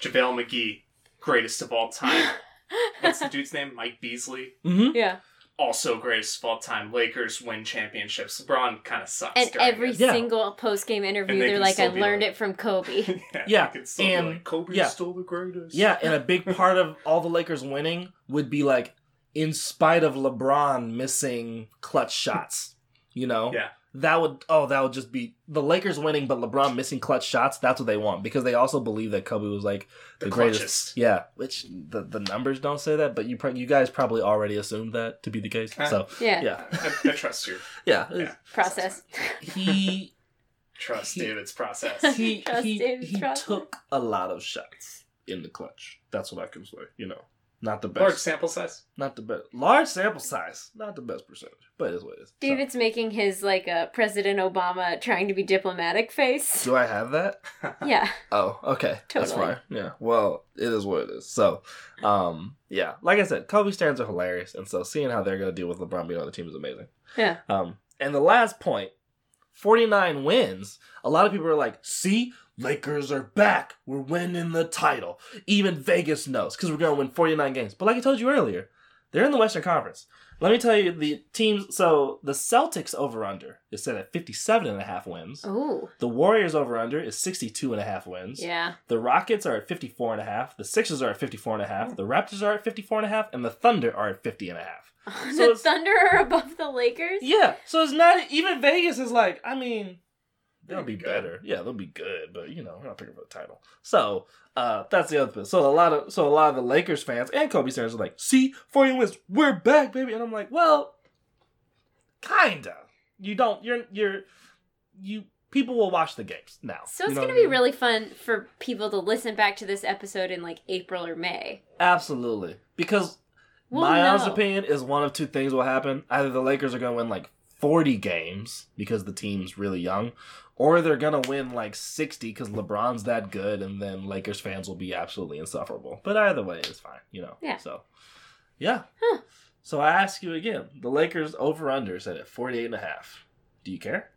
JaVale McGee, greatest of all time. What's the dude's name? Mike Beasley, Mm-hmm. Yeah. also greatest of all time. Lakers win championships. LeBron kind of sucks. And during every it. Yeah. single post game interview, they they're like, I learned like- it from Kobe. yeah, Yeah, still and- like, Kobe's yeah. still the greatest. Yeah, and a big part of all the Lakers winning would be like, in spite of LeBron missing clutch shots, you know? Yeah. That would, oh, that would just be the Lakers winning, but LeBron missing clutch shots. That's what they want because they also believe that Kobe was like the, the, clutchest. greatest. Yeah, which the, the numbers don't say that, but you pro- you guys probably already assumed that to be the case. Huh. So, yeah. yeah. I, I trust you. Yeah. Yeah. Process. He Trust He- David's process. he Trust he, David's he process. took a lot of shots in the clutch. That's what I can say. You know, not the best. Large sample size. Not the best. Large sample size. Not the best percentage, but it is what it is. So, David's making his like uh, President Obama trying to be diplomatic face. do I have that? Yeah. Oh, okay. Totally. That's Totally. fine. Yeah. Well, it is what it is. So, um, yeah. Like I said, Kobe stands are hilarious, and so seeing how they're gonna deal with LeBron being on the team is amazing. Yeah. Um, and the last point, 49 wins. A lot of people are like, see, Lakers are back. We're winning the title. Even Vegas knows because we're going to win 49 games. But like I told you earlier, they're in the Western Conference. Let me tell you the teams. So the Celtics over under is set at 57 and a half wins. Ooh. The Warriors over under is 62 and a half wins. Yeah. The Rockets are at 54 and a half. The Sixers are at 54 and a half. The Raptors are at 54 and a half. And the Thunder are at 50 and a half. So the Thunder are above the Lakers. Yeah, so it's not even Vegas is like. I mean, they'll They'll be be good. better. Yeah, they'll be good, but you know, we're not picking for the title. So uh, that's the other thing. So a lot of so a lot of the Lakers fans and Kobe fans are like, "See, forty wins, we're back, baby," and I'm like, "Well, kinda. You don't. You're you're you. People will watch the games now. So You it's know going to what I be mean? really fun for people to listen back to this episode in like April or May. absolutely because We'll my honest know. opinion is one of two things will happen. Either the Lakers are going to win like 40 games because the team's really young, or they're going to win like 60 because LeBron's that good, and then Lakers fans will be absolutely insufferable. But either way, it's fine, you know? Yeah. So, yeah. Huh. So I ask you again the Lakers over under set at 48 and a half. Do you care?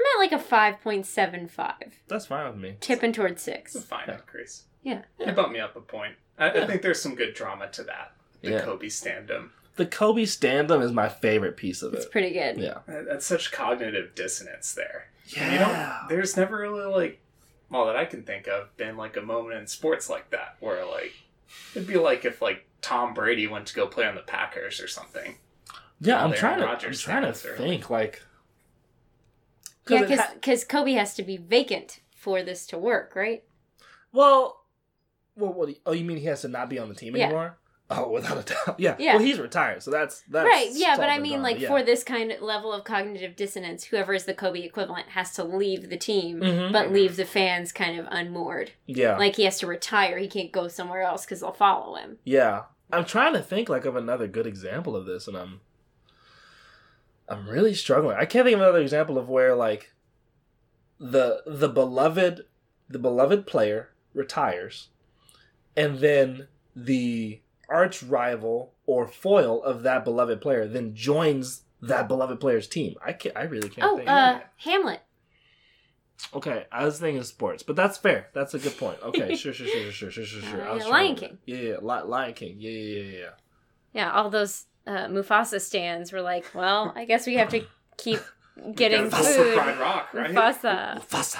I'm at like a 5.75, That's fine with me. tipping towards It's a 6. fine Yeah. increase. Yeah. It bumped me up a point. I, Yeah. I think there's some good drama to that. The Yeah. Kobe stand-up. The Kobe stand-up is my favorite piece of it. It's pretty good. Yeah. That's such cognitive dissonance there. Yeah. You don't. There's never really like, well, that I can think of, been like a moment in sports like that where like it'd be like if like Tom Brady went to go play on the Packers or something. Yeah, I'm trying to. I'm Rodgers trying to fans are think like. Yeah, it ha- because Kobe has to be vacant for this to work, right? well, well, what? you- oh, you mean he has to not be on the team Yeah. anymore? Oh, without a doubt. Yeah. Yeah. Well, he's retired, so that's that's right, yeah, but I mean, and like, yeah. for this kind of level of cognitive dissonance, whoever is the Kobe equivalent has to leave the team, Mhm. but leave the fans kind of unmoored. yeah, Like, he has to retire. He can't go somewhere else because they'll follow him. yeah. I'm trying to think like of another good example of this, and I'm I'm really struggling. I can't think of another example of where like the the beloved the beloved player retires, and then the arch rival or foil of that beloved player then joins that beloved player's team. I can't. I really can't. Oh, think. uh, Hamlet. Okay, I was thinking sports, but that's fair. That's a good point. Okay, sure, sure, sure, sure, sure, sure, sure. Uh, yeah, Lion King. Yeah, yeah, Li- Lion King. Yeah, yeah, yeah, yeah. Yeah, all those uh, Mufasa stands were like, well, I guess we have to keep getting Gotta food. Pride Rock, right? Mufasa. Mufasa.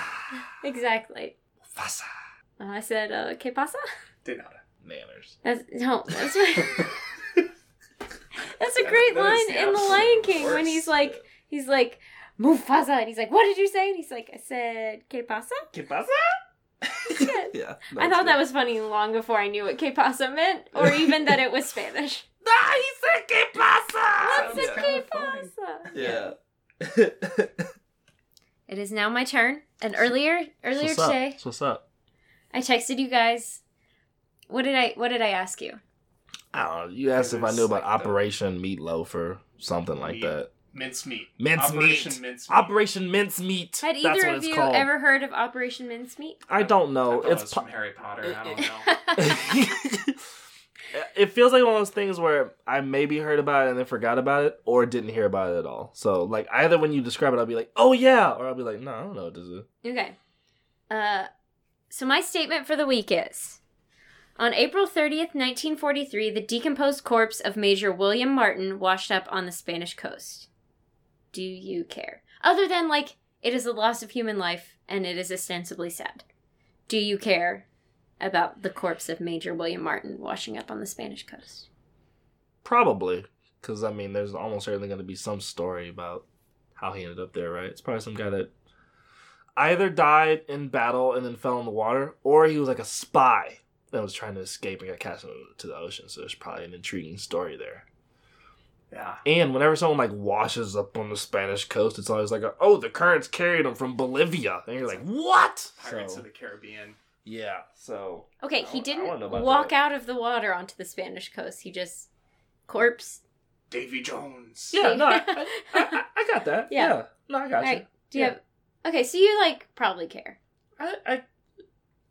Exactly. Mufasa. Uh, I said, uh, que pasa? De nada. Manners. That's, no, that's That's a That- great that is line in the Lion King when he's like, he's like, Mufasa, and he's like, what did you say? And he's like, I said, que pasa? ¿Qué pasa? yeah. I thought that was funny long before I knew what que pasa meant, or even that it was Spanish. Ah, he said ¿Qué pasa? What's Sounds a que pasa? Yeah. It is now my turn. And earlier, earlier what's today, Up? What's up? I texted you guys. What did I? What did I ask you? I don't know. You asked if I knew about like the- Operation Meatloaf or something like Meat. that. Mince meat. Mince Operation meat. Mince Meat. Operation Mincemeat. Had That's either what of you called. ever heard of Operation Mincemeat? I don't I know. thought it It's was po- from Harry Potter. I don't know. it feels like one of those things where I maybe heard about it and then forgot about it, or didn't hear about it at all. So, like, either when you describe it, I'll be like, "Oh yeah," or I'll be like, "No, I don't know what this is." Okay. Uh, so my statement for the week is On April 30th, 1943, the decomposed corpse of Major William Martin washed up on the Spanish coast. Do you care? Other than, like, it is a loss of human life and it is ostensibly sad. Do you care about the corpse of Major William Martin washing up on the Spanish coast? Probably, because I mean, there's almost certainly going to be some story about how he ended up there, right? It's probably some guy that either died in battle and then fell in the water, or he was like a spy that was trying to escape and got cast into the ocean. So there's probably an intriguing story there. yeah. And whenever someone like washes up on the Spanish coast, it's always like, oh, the currents carried him from Bolivia, and you're like, what? Pirates So, of the Caribbean. yeah. So Okay, he wa- I wanna know didn't walk that. out of the water onto the Spanish coast. He just corpse. Davy Jones. yeah, no, I, I, I, I got that. Yeah. Yeah. No, I got you. Right. Do you Yeah. have Okay, so you like probably care. I, I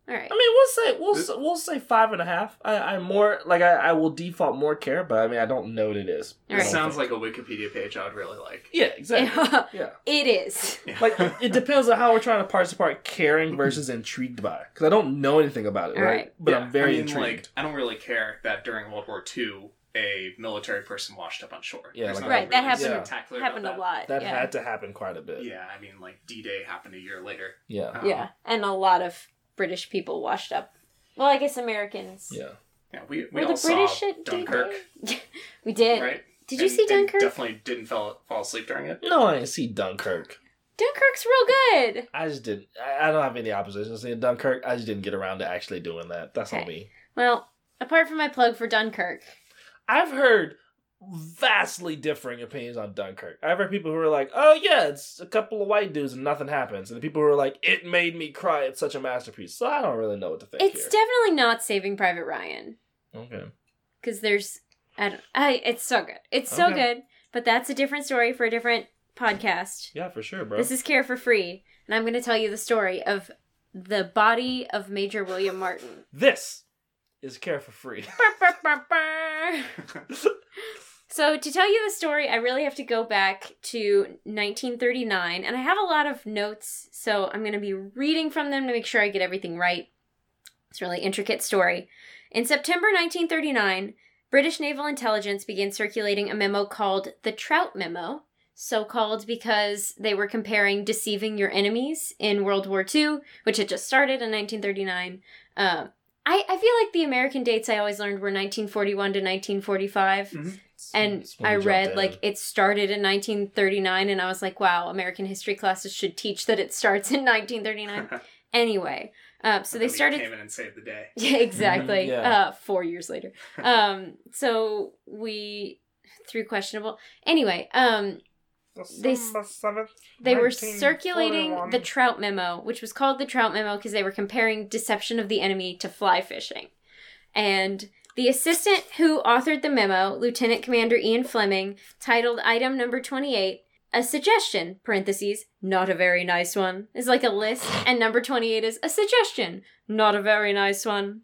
All right. I mean, we'll say we'll say, we'll say five and a half. I, I'm more like I, I will default more care, but I mean I don't know what it is. All It right. sounds like a Wikipedia page I would really like. yeah, exactly. yeah, it is. Like it depends on how we're trying to parse apart caring versus intrigued by because I don't know anything about it, All right? right. But Yeah, I'm very I mean, intrigued. Like, I don't really care that during World War II, a military person washed up on shore. Yeah, like- nothing Right, that really happened- spectacular about Happened a that. lot. that yeah. had to happen quite a bit. Yeah, I mean, like D Day happened a year later. yeah, Um, yeah, and a lot of British people washed up. Well, I guess Americans. yeah. yeah. We we Were all the British saw at Dunkirk, we did. right? Did you And- see Dunkirk? Definitely didn't fall fall asleep during it. No, I didn't see Dunkirk. Dunkirk's real good. I just didn't. I, I don't have any opposition to seeing Dunkirk. I just didn't get around to actually doing that. That's on me. Well, apart from my plug for Dunkirk, I've heard vastly differing opinions on Dunkirk. I've heard people who are like, "Oh yeah, it's a couple of white dudes and nothing happens," and the people who are like, "It made me cry. It's such a masterpiece." So I don't really know what to think it's here. definitely not Saving Private Ryan okay. because there's, I don't, I, it's so good. It's so Okay. good, but that's a different story for a different podcast. Yeah, for sure, bro. This is Care for Free, and I'm going to tell you the story of the body of Major William Martin. this is care for free. So, to tell you the story, I really have to go back to 1939, and I have a lot of notes, so I'm going to be reading from them to make sure I get everything right. It's a really intricate story. In September 1939, British naval intelligence began circulating a memo called the Trout Memo, so called because they were comparing deceiving your enemies in World War II, which had just started in 1939. Um, I, I feel like the American dates I always learned were 1941 to 1945 and It's when I read in. like it started in 1939 and I was like wow American history classes should teach that it starts in 1939 anyway uh, so they started came in and saved the day. yeah exactly yeah. uh, four years later um, so we through questionable anyway um, they s- they were circulating the Trout Memo, which was called the Trout Memo because they were comparing deception of the enemy to fly fishing. And the assistant who authored the memo, Lieutenant Commander Ian Fleming, titled item number 28, a suggestion, parentheses, not a very nice one, is like a list, and number 28 is a suggestion, not a very nice one.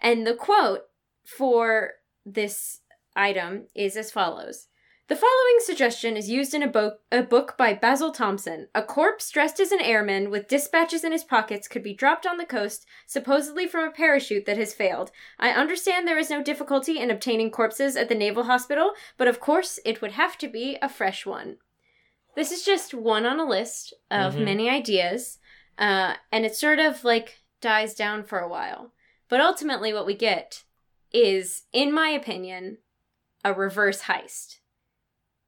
And the quote for this item is as follows. The following suggestion is used in a, bo- a book by Basil Thomson. A corpse dressed as an airman with dispatches in his pockets could be dropped on the coast, supposedly from a parachute that has failed. I understand there is no difficulty in obtaining corpses at the Naval Hospital, but of course it would have to be a fresh one. This is just one on a list of Mhm. many ideas, uh, and it sort of like dies down for a while. But ultimately, what we get is, in my opinion, a reverse heist,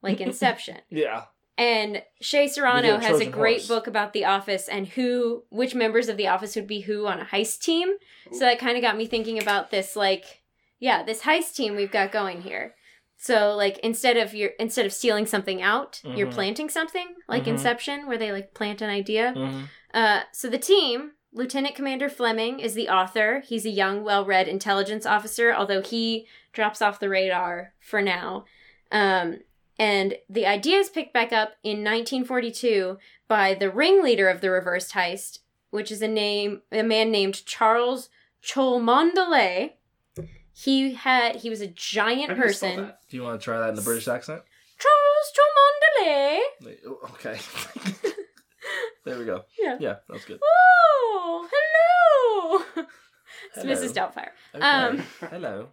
like Inception. Yeah. And Shea We Serrano has a great horse. book about the office and who, which members of the office would be who on a heist team. So that kind of got me thinking about this, like, yeah, this heist team we've got going here. So like instead of your instead of stealing something out, you're Mhm. planting something like Mhm. Inception, where they like plant an idea. Mhm. Uh, so the team, Lieutenant Commander Fleming is the author. He's a young, well-read intelligence officer, although he drops off the radar for now. Um, and the idea is picked back up in 1942 by the ringleader of the reversed heist, which is a name a man named Charles Cholmondeley. He had he was a giant How do you person. Do you want to try that in the British accent? Charles Cholmondeley. Oh, Okay. there we go. Yeah. Yeah, that was good. Oh, hello. It's Mrs. Doubtfire. Okay. Um, Hello.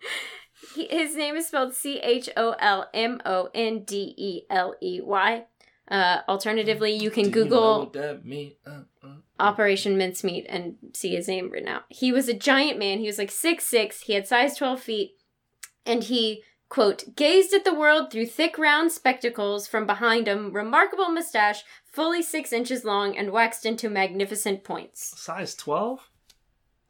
He, his name is spelled C H O L M O N D E L E Y. Uh, alternatively, you can Do you know Google? Uh, uh, Operation Mincemeat and see his name written out. He was a giant man. He was like six six. He had size 12 feet. And he, quote, gazed at the world through thick round spectacles from behind a remarkable mustache, fully six inches long and waxed into magnificent points. Size twelve?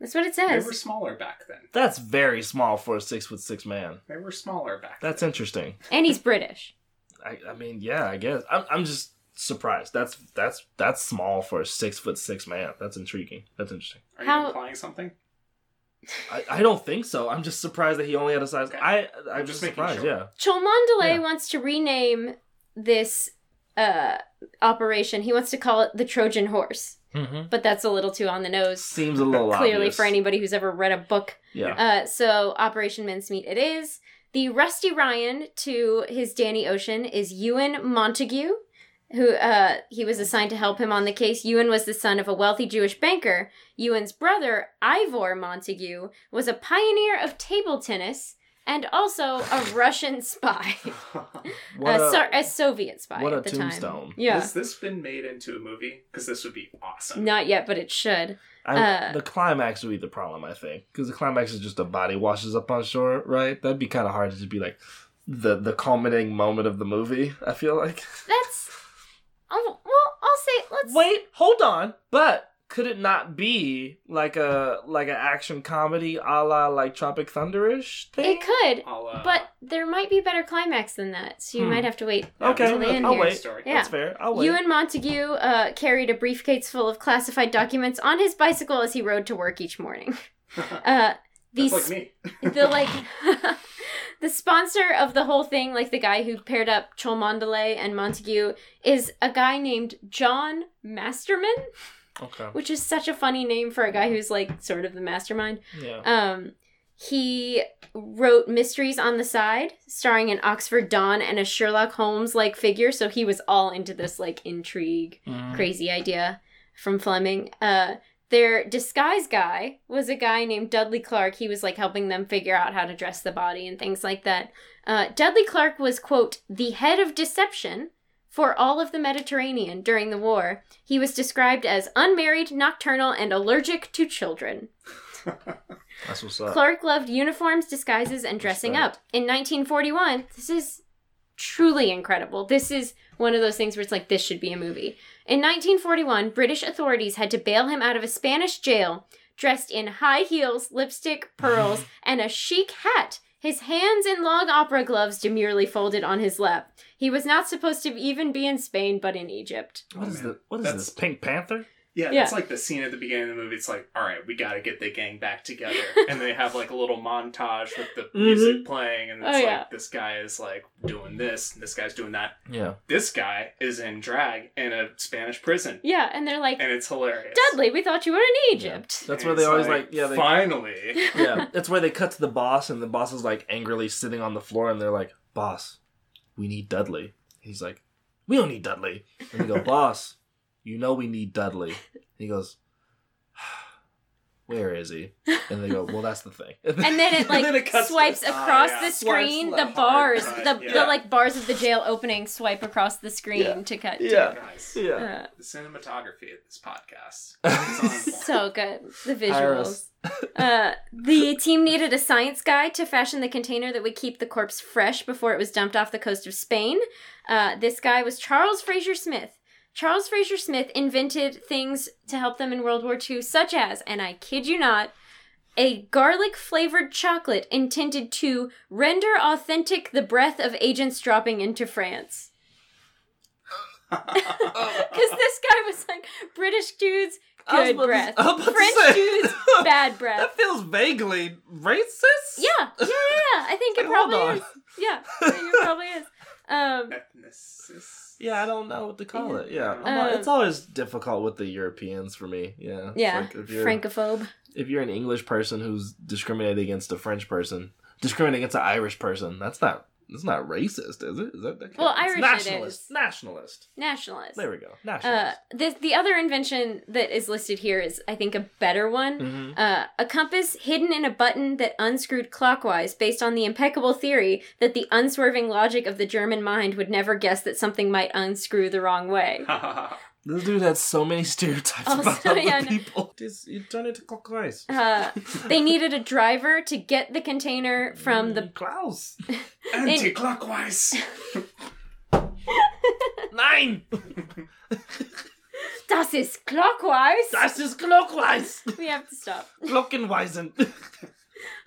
That's what it says. They were smaller back then. That's very small for a six foot six man. They were smaller back then. That's then. interesting. And he's British. I, I mean, yeah, I guess. I'm, I'm just surprised. That's that's that's small for a six foot six man. That's intriguing. That's interesting. Are How- you implying something? I, I don't think so. I'm just surprised that he only had a size. Okay. I I'm I'm just just surprised. sure. Yeah. Cholmondeley Yeah. wants to rename this uh, operation. He wants to call it the Trojan Horse, Mm-hmm. but that's a little too on the nose. Seems a little Clearly, obvious. for anybody who's ever read a book. Yeah. Uh, so, Operation Mincemeat it is. The Rusty Ryan to his Danny Ocean is Ewen Montagu, who uh, he was assigned to help him on the case. Ewen was the son of a wealthy Jewish banker. Ewen's brother, Ivor Montagu, was a pioneer of table tennis and also a Russian spy. What a, a- so- a Soviet spy what a at the tombstone. time. Yeah. Has this been made into a movie? Because this would be awesome. Not yet, but it should. I, uh, the climax would be the problem, I think, because the climax is just a body washes up on shore, right? That'd be kind of hard to just be like the the culminating moment of the movie. I feel like. That's. Oh, well, I'll say let's. Wait, hold on. But could it not be like a like an action comedy a la like Tropic Thunderish thing? It could, I'll, uh, but there might be better climax than that, so you Hmm. might have to wait. Okay, Until the end I'll here. wait. Story. Yeah. That's fair. I'll wait. Ewen Montagu uh, carried a briefcase full of classified documents on his bicycle as he rode to work each morning. Uh, the like me. the like the sponsor of the whole thing, like the guy who paired up Cholmondeley and Montagu, is a guy named John Masterman, okay. which is such a funny name for a guy who's like sort of the mastermind. Yeah. Um, he wrote mysteries on the side, starring an Oxford Don and a Sherlock Holmes like figure. So he was all into this like intrigue, Mhm. crazy idea from Fleming. Uh, their disguise guy was a guy named Dudley Clarke. He was like helping them figure out how to dress the body and things like that. Uh, Dudley Clarke was quote the head of deception for all of the Mediterranean during the war. He was described as unmarried, nocturnal, and allergic to children. That's what's up. Clarke loved uniforms, disguises, and dressing up. In 1941, this is truly incredible. This is one of those things where it's like, this should be a movie. In 1941, British authorities had to bail him out of a Spanish jail dressed in high heels, lipstick, pearls, and a chic hat. His hands in long opera gloves demurely folded on his lap. He was not supposed to even be in Spain, but in Egypt. What Oh, is man. the what is That's- this? Pink Panther? Yeah, Yeah. that's like the scene at the beginning of the movie. It's like, all right, we got to get the gang back together, and they have like a little montage with the mm-hmm. music playing, and oh, it's Oh, like yeah. this guy is like doing this, and this guy's doing that. Yeah. This guy is in drag in a Spanish prison, Yeah, and they're like, and it's hilarious. Dudley, we thought you were in Egypt. That's And where they it's always like, yeah they finally. yeah. That's where they cut to the boss and the boss is like angrily sitting on the floor and they're like, "Boss, we need Dudley." He's like, "We don't need Dudley." And they go, "Boss, you know we need Dudley." And he goes, where is he? And they go, well, that's the thing. and then it like then it cuts- swipes Ah, across yeah. the screen. left, the bars, hard the, cut, the like bars of the jail opening swipe across the screen Yeah. to cut. Yeah. Nice. yeah. Uh, The cinematography of this podcast. It's on point. so good. The visuals. Uh, the team needed a science guy to fashion the container that would keep the corpse fresh before it was dumped off the coast of Spain. Uh, this guy was Charles Fraser Smith. Charles Fraser Smith invented things to help them in World War II, such as, and I kid you not, a garlic flavored chocolate intended to render authentic the breath of agents dropping into France. Because this guy was like, British dudes, good breath. I was about to French dudes, bad breath. That feels vaguely racist. Yeah, yeah, yeah. yeah. I think it Like, probably is. Yeah, I think it probably is. Um, Ethnicist. Yeah, I don't know what to call it. Yeah, I'm Um, al- it's always difficult with the Europeans for me. Yeah, yeah, like if you're, francophobe. if you're an English person who's discriminating against a French person, discriminating against an Irish person, that's not that's not racist, is it? Is that, that Well, it's Irish nationalist? is. Nationalist. Nationalist. There we go. Uh, Nationalist. the the other invention that is listed here is, I think, a better one. Mhm. Uh, a compass hidden in a button that unscrewed clockwise, based on the impeccable theory that the unswerving logic of the German mind would never guess that something might unscrew the wrong way. This dude has so many stereotypes Also, about other yeah, people. Just, you turn it to clockwise. Uh, they needed a driver to get the container from the. Klaus. Anti-clockwise. Nine. Das ist clockwise. Das ist clockwise. we have to stop. Glockenweisen.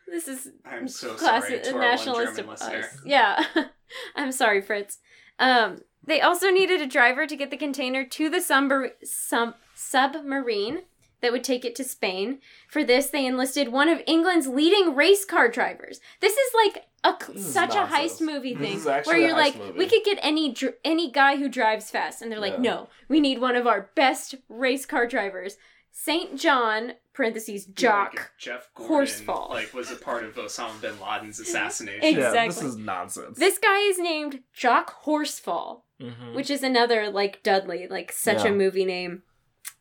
This is I'm so classic sorry to our one nationalist German of listener. us. Yeah, I'm sorry, Fritz. Um, they also needed a driver to get the container to the submar- sum- submarine that would take it to Spain. For this, they enlisted one of England's leading race car drivers. This is like a This such a heist movie thing where you're like, movie. we could get any dr- any guy who drives fast, and they're like, Yeah. no, we need one of our best race car drivers. Saint John (parentheses Like Jock). if Jeff Gordon, Horsfall. like was a part of Osama bin Laden's assassination. Exactly. Yeah, this is nonsense. This guy is named Jock Horsfall. Mhm. which is another like Dudley, like such Yeah. a movie name.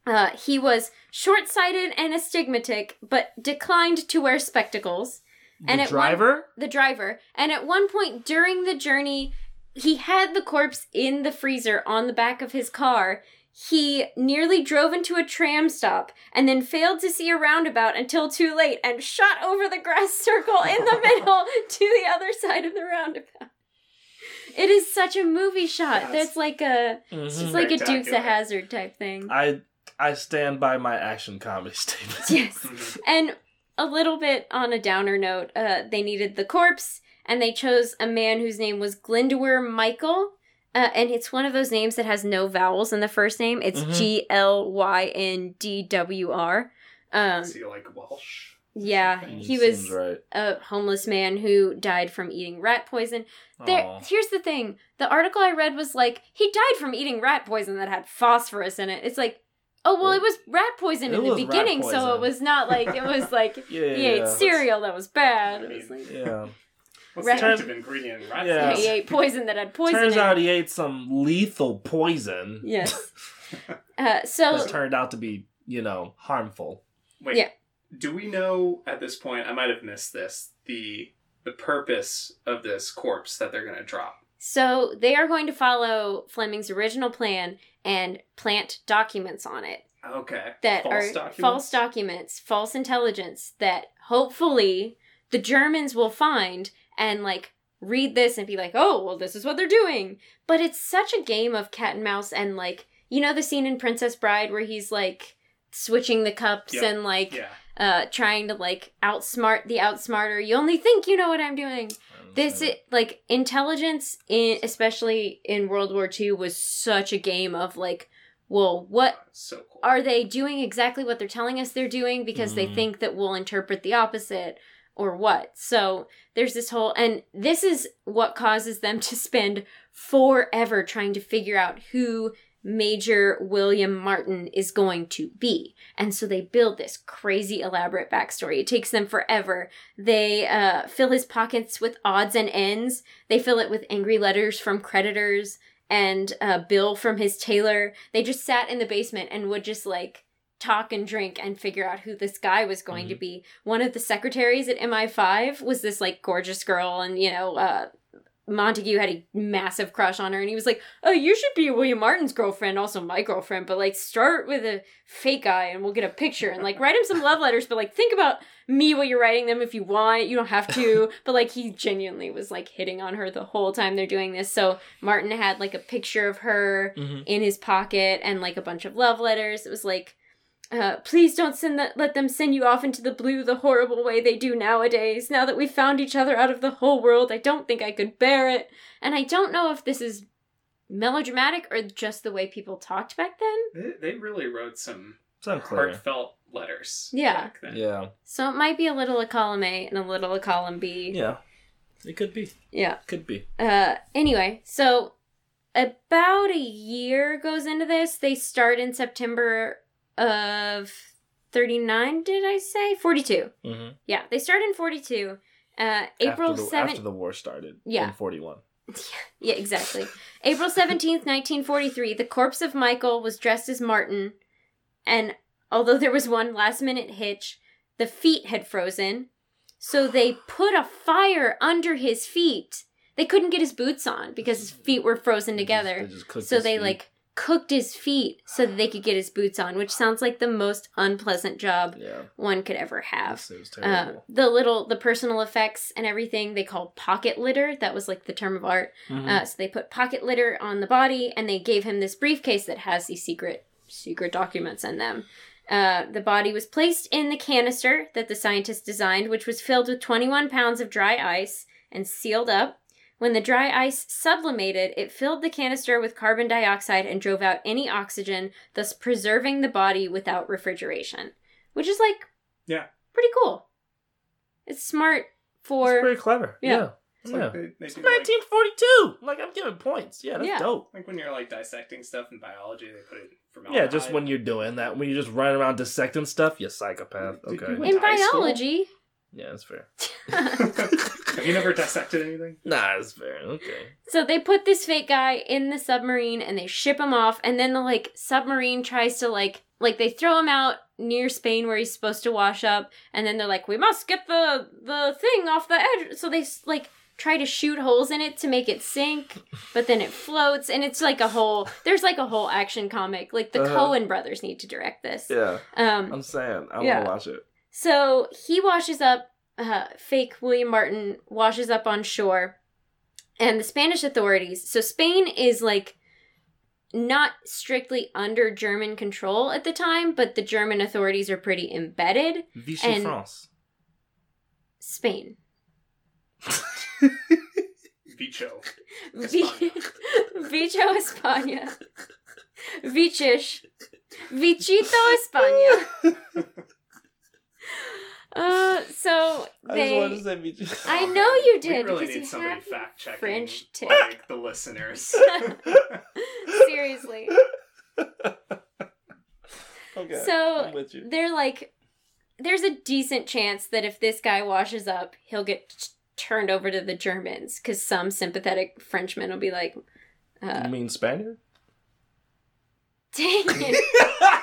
Uh, he was short-sighted and astigmatic, but declined to wear spectacles. the and at one- driver. The driver, and at one point during the journey, he had the corpse in the freezer on the back of his car. He nearly drove into a tram stop and then failed to see a roundabout until too late and shot over the grass circle in the middle to the other side of the roundabout. It is such a movie shot. Yes. That's like a it's Mhm. just like a Dukes of Hazzard type thing. I I stand by my action comedy statement. Yes. Mhm. And a little bit on a downer note, uh, they needed the corpse, and they chose a man whose name was Glyndwr Michael. Uh, and it's one of those names that has no vowels in the first name. It's Mhm. G L Y N D W R. Um, Is he like Welsh? yeah, he was right. a homeless man who died from eating rat poison. There, Aw. here's the thing: the article I read was like he died from eating rat poison that had phosphorus in it. It's like, oh well, it was rat poison in the beginning, so it was not like it was like Yeah, he ate yeah. cereal that was bad. I It was like Yeah. What's Rat- the active ingredient in rat Yeah. he ate poison that had poison. Turns in out he ate some lethal poison. Yes. Uh, so That turned out to be, you know, harmful. Wait, Yeah. do we know at this point? I might have missed this. The the purpose of this corpse that they're gonna drop. so they are going to follow Fleming's original plan and plant documents on it. Okay. that False are documents? false documents, false intelligence that hopefully the Germans will find and like read this and be like, oh, well, this is what they're doing. But it's such a game of cat and mouse and like, you know, the scene in Princess Bride where he's like switching the cups Yep. and like Yeah. uh trying to like outsmart the outsmarter. You only think you know what I'm doing. This i like intelligence in especially in World War II was such a game of like, well, what So cool. are they doing exactly what they're telling us they're doing because they Mhm. think that we'll interpret the opposite or what? So there's this whole, and this is what causes them to spend forever trying to figure out who Major William Martin is going to be. And so they build this crazy elaborate backstory. It takes them forever. They uh, fill his pockets with odds and ends. They fill it with angry letters from creditors and a bill from his tailor. They just sat in the basement and would just like talk and drink and figure out who this guy was going to Mhm. be. One of the secretaries at MI5 was this like gorgeous girl, and you know, uh, Montagu had a massive crush on her, and he was like, "Oh, you should be William Martin's girlfriend, also my girlfriend, but like start with a fake guy, and we'll get a picture, and like write him some love letters, but like think about me while you're writing them if you want. You don't have to, but like he genuinely was like hitting on her the whole time they're doing this. So Martin had like a picture of her Mhm. in his pocket and like a bunch of love letters. It was like, uh, please don't send that. Let them send you off into the blue the horrible way they do nowadays. Now that we've found each other out of the whole world, I don't think I could bear it. And I don't know if this is melodramatic or just the way people talked back then. They, they really wrote some It's unclear. heartfelt letters. Yeah. back then. Yeah. So it might be a little a column A and a little a column B. Yeah. It could be. Yeah. Could be. Uh, anyway, so about a year goes into this. They start in September of 39, did I say? 42. Mm-hmm. Yeah, they start in 42. Uh, April after the, 7th. after the war started. Yeah. In forty one. Yeah, exactly. April 17th, 1943, the corpse of Michael was dressed as Martin, and although there was one last minute hitch, the feet had frozen, so they put a fire under his feet. They couldn't get his boots on because his feet were frozen together. So they like cooked his feet so that they could get his boots on, which sounds like the most unpleasant job Yeah. one could ever have. Uh, the little the personal effects and everything they called pocket litter that was like the term of art Mhm. uh, so they put pocket litter on the body and they gave him this briefcase that has these secret secret documents in them uh, the body was placed in the canister that the scientists designed which was filled with 21 pounds of dry ice and sealed up when the dry ice sublimated it filled the canister with carbon dioxide and drove out any oxygen thus preserving the body without refrigeration which is like Yeah. pretty cool it's smart for it's pretty clever. Yeah. Yeah. It's Yeah. like they, they do, like, 1942. Like I'm giving points. Yeah, that's Yeah. dope. like when you're like dissecting stuff in biology, they put it from Yeah, just when you're doing that, when you're just running around dissecting stuff, you psychopath. Did Okay. you- in to school? biology Yeah, that's fair. Have you never dissected anything? Nah, that's fair. Okay. So they put this fake guy in the submarine and they ship him off, and then the like submarine tries to like like they throw him out near Spain where he's supposed to wash up, and then they're like, we must get the the thing off the edge. So they s- like try to shoot holes in it to make it sink, but then it floats, and it's like a whole there's like a whole action comic. Like the Uh-huh. Coen brothers need to direct this. Yeah, Um, I'm saying I want to watch it. So he washes up, uh, fake William Martin washes up on shore, and the Spanish authorities. So Spain is like not strictly under German control at the time, but the German authorities are pretty embedded. Vichy And- France. Spain. Vicho. Vi- Vicho España. Vichish. Vichito España. Uh, so they. say Vichy. I know you did We did really because need you somebody have fact checking French tip. like the listeners. seriously. okay. So I'm with you. they're like, there's a decent chance that if this guy washes up, he'll get t- turned over to the Germans because some sympathetic Frenchman will be like, uh, you mean Spaniard? dang it, yeah.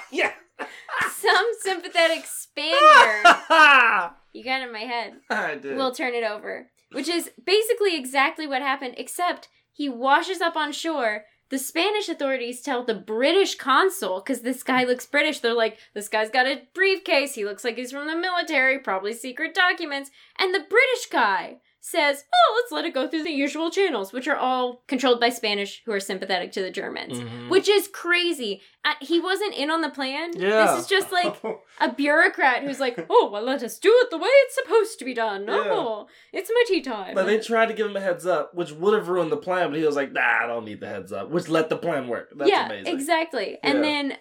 Some sympathetic Spaniard. You got it in my head. I did. We'll turn it over. Which is basically exactly what happened, except he washes up on shore. The Spanish authorities tell the British consul, because this guy looks British, they're like, this guy's got a briefcase, he looks like he's from the military, probably secret documents. And the British guy says, oh, let's let it go through the usual channels, which are all controlled by Spanish who are sympathetic to the Germans. Mhm. Which is crazy. Uh, he wasn't in on the plan. Yeah. This is just like a bureaucrat who's like, oh, well, let us do it the way it's supposed to be done. Yeah. Oh, it's my tea time. But they tried to give him a heads up, which would have ruined the plan, but he was like, nah, I don't need the heads up, which let the plan work. That's yeah, amazing. exactly. And then,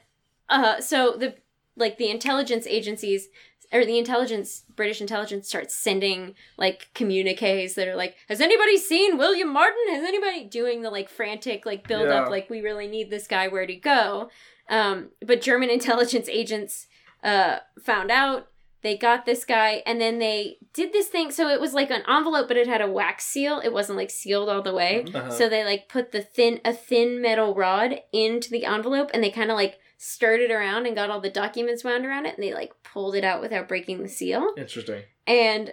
uh, so the like the intelligence agencies or the intelligence British intelligence starts sending like communiques that are like, has anybody seen William Martin? Has anybody doing the like frantic like build Yeah. up like we really need this guy? Where'd he go? Um, but German intelligence agents uh found out. They got this guy, and then they did this thing. So it was like an envelope, but it had a wax seal. It wasn't like sealed all the way. Uh-huh. So they like put the thin a thin metal rod into the envelope and they kind of like stirred it around and got all the documents wound around it, and they like pulled it out without breaking the seal. Interesting. And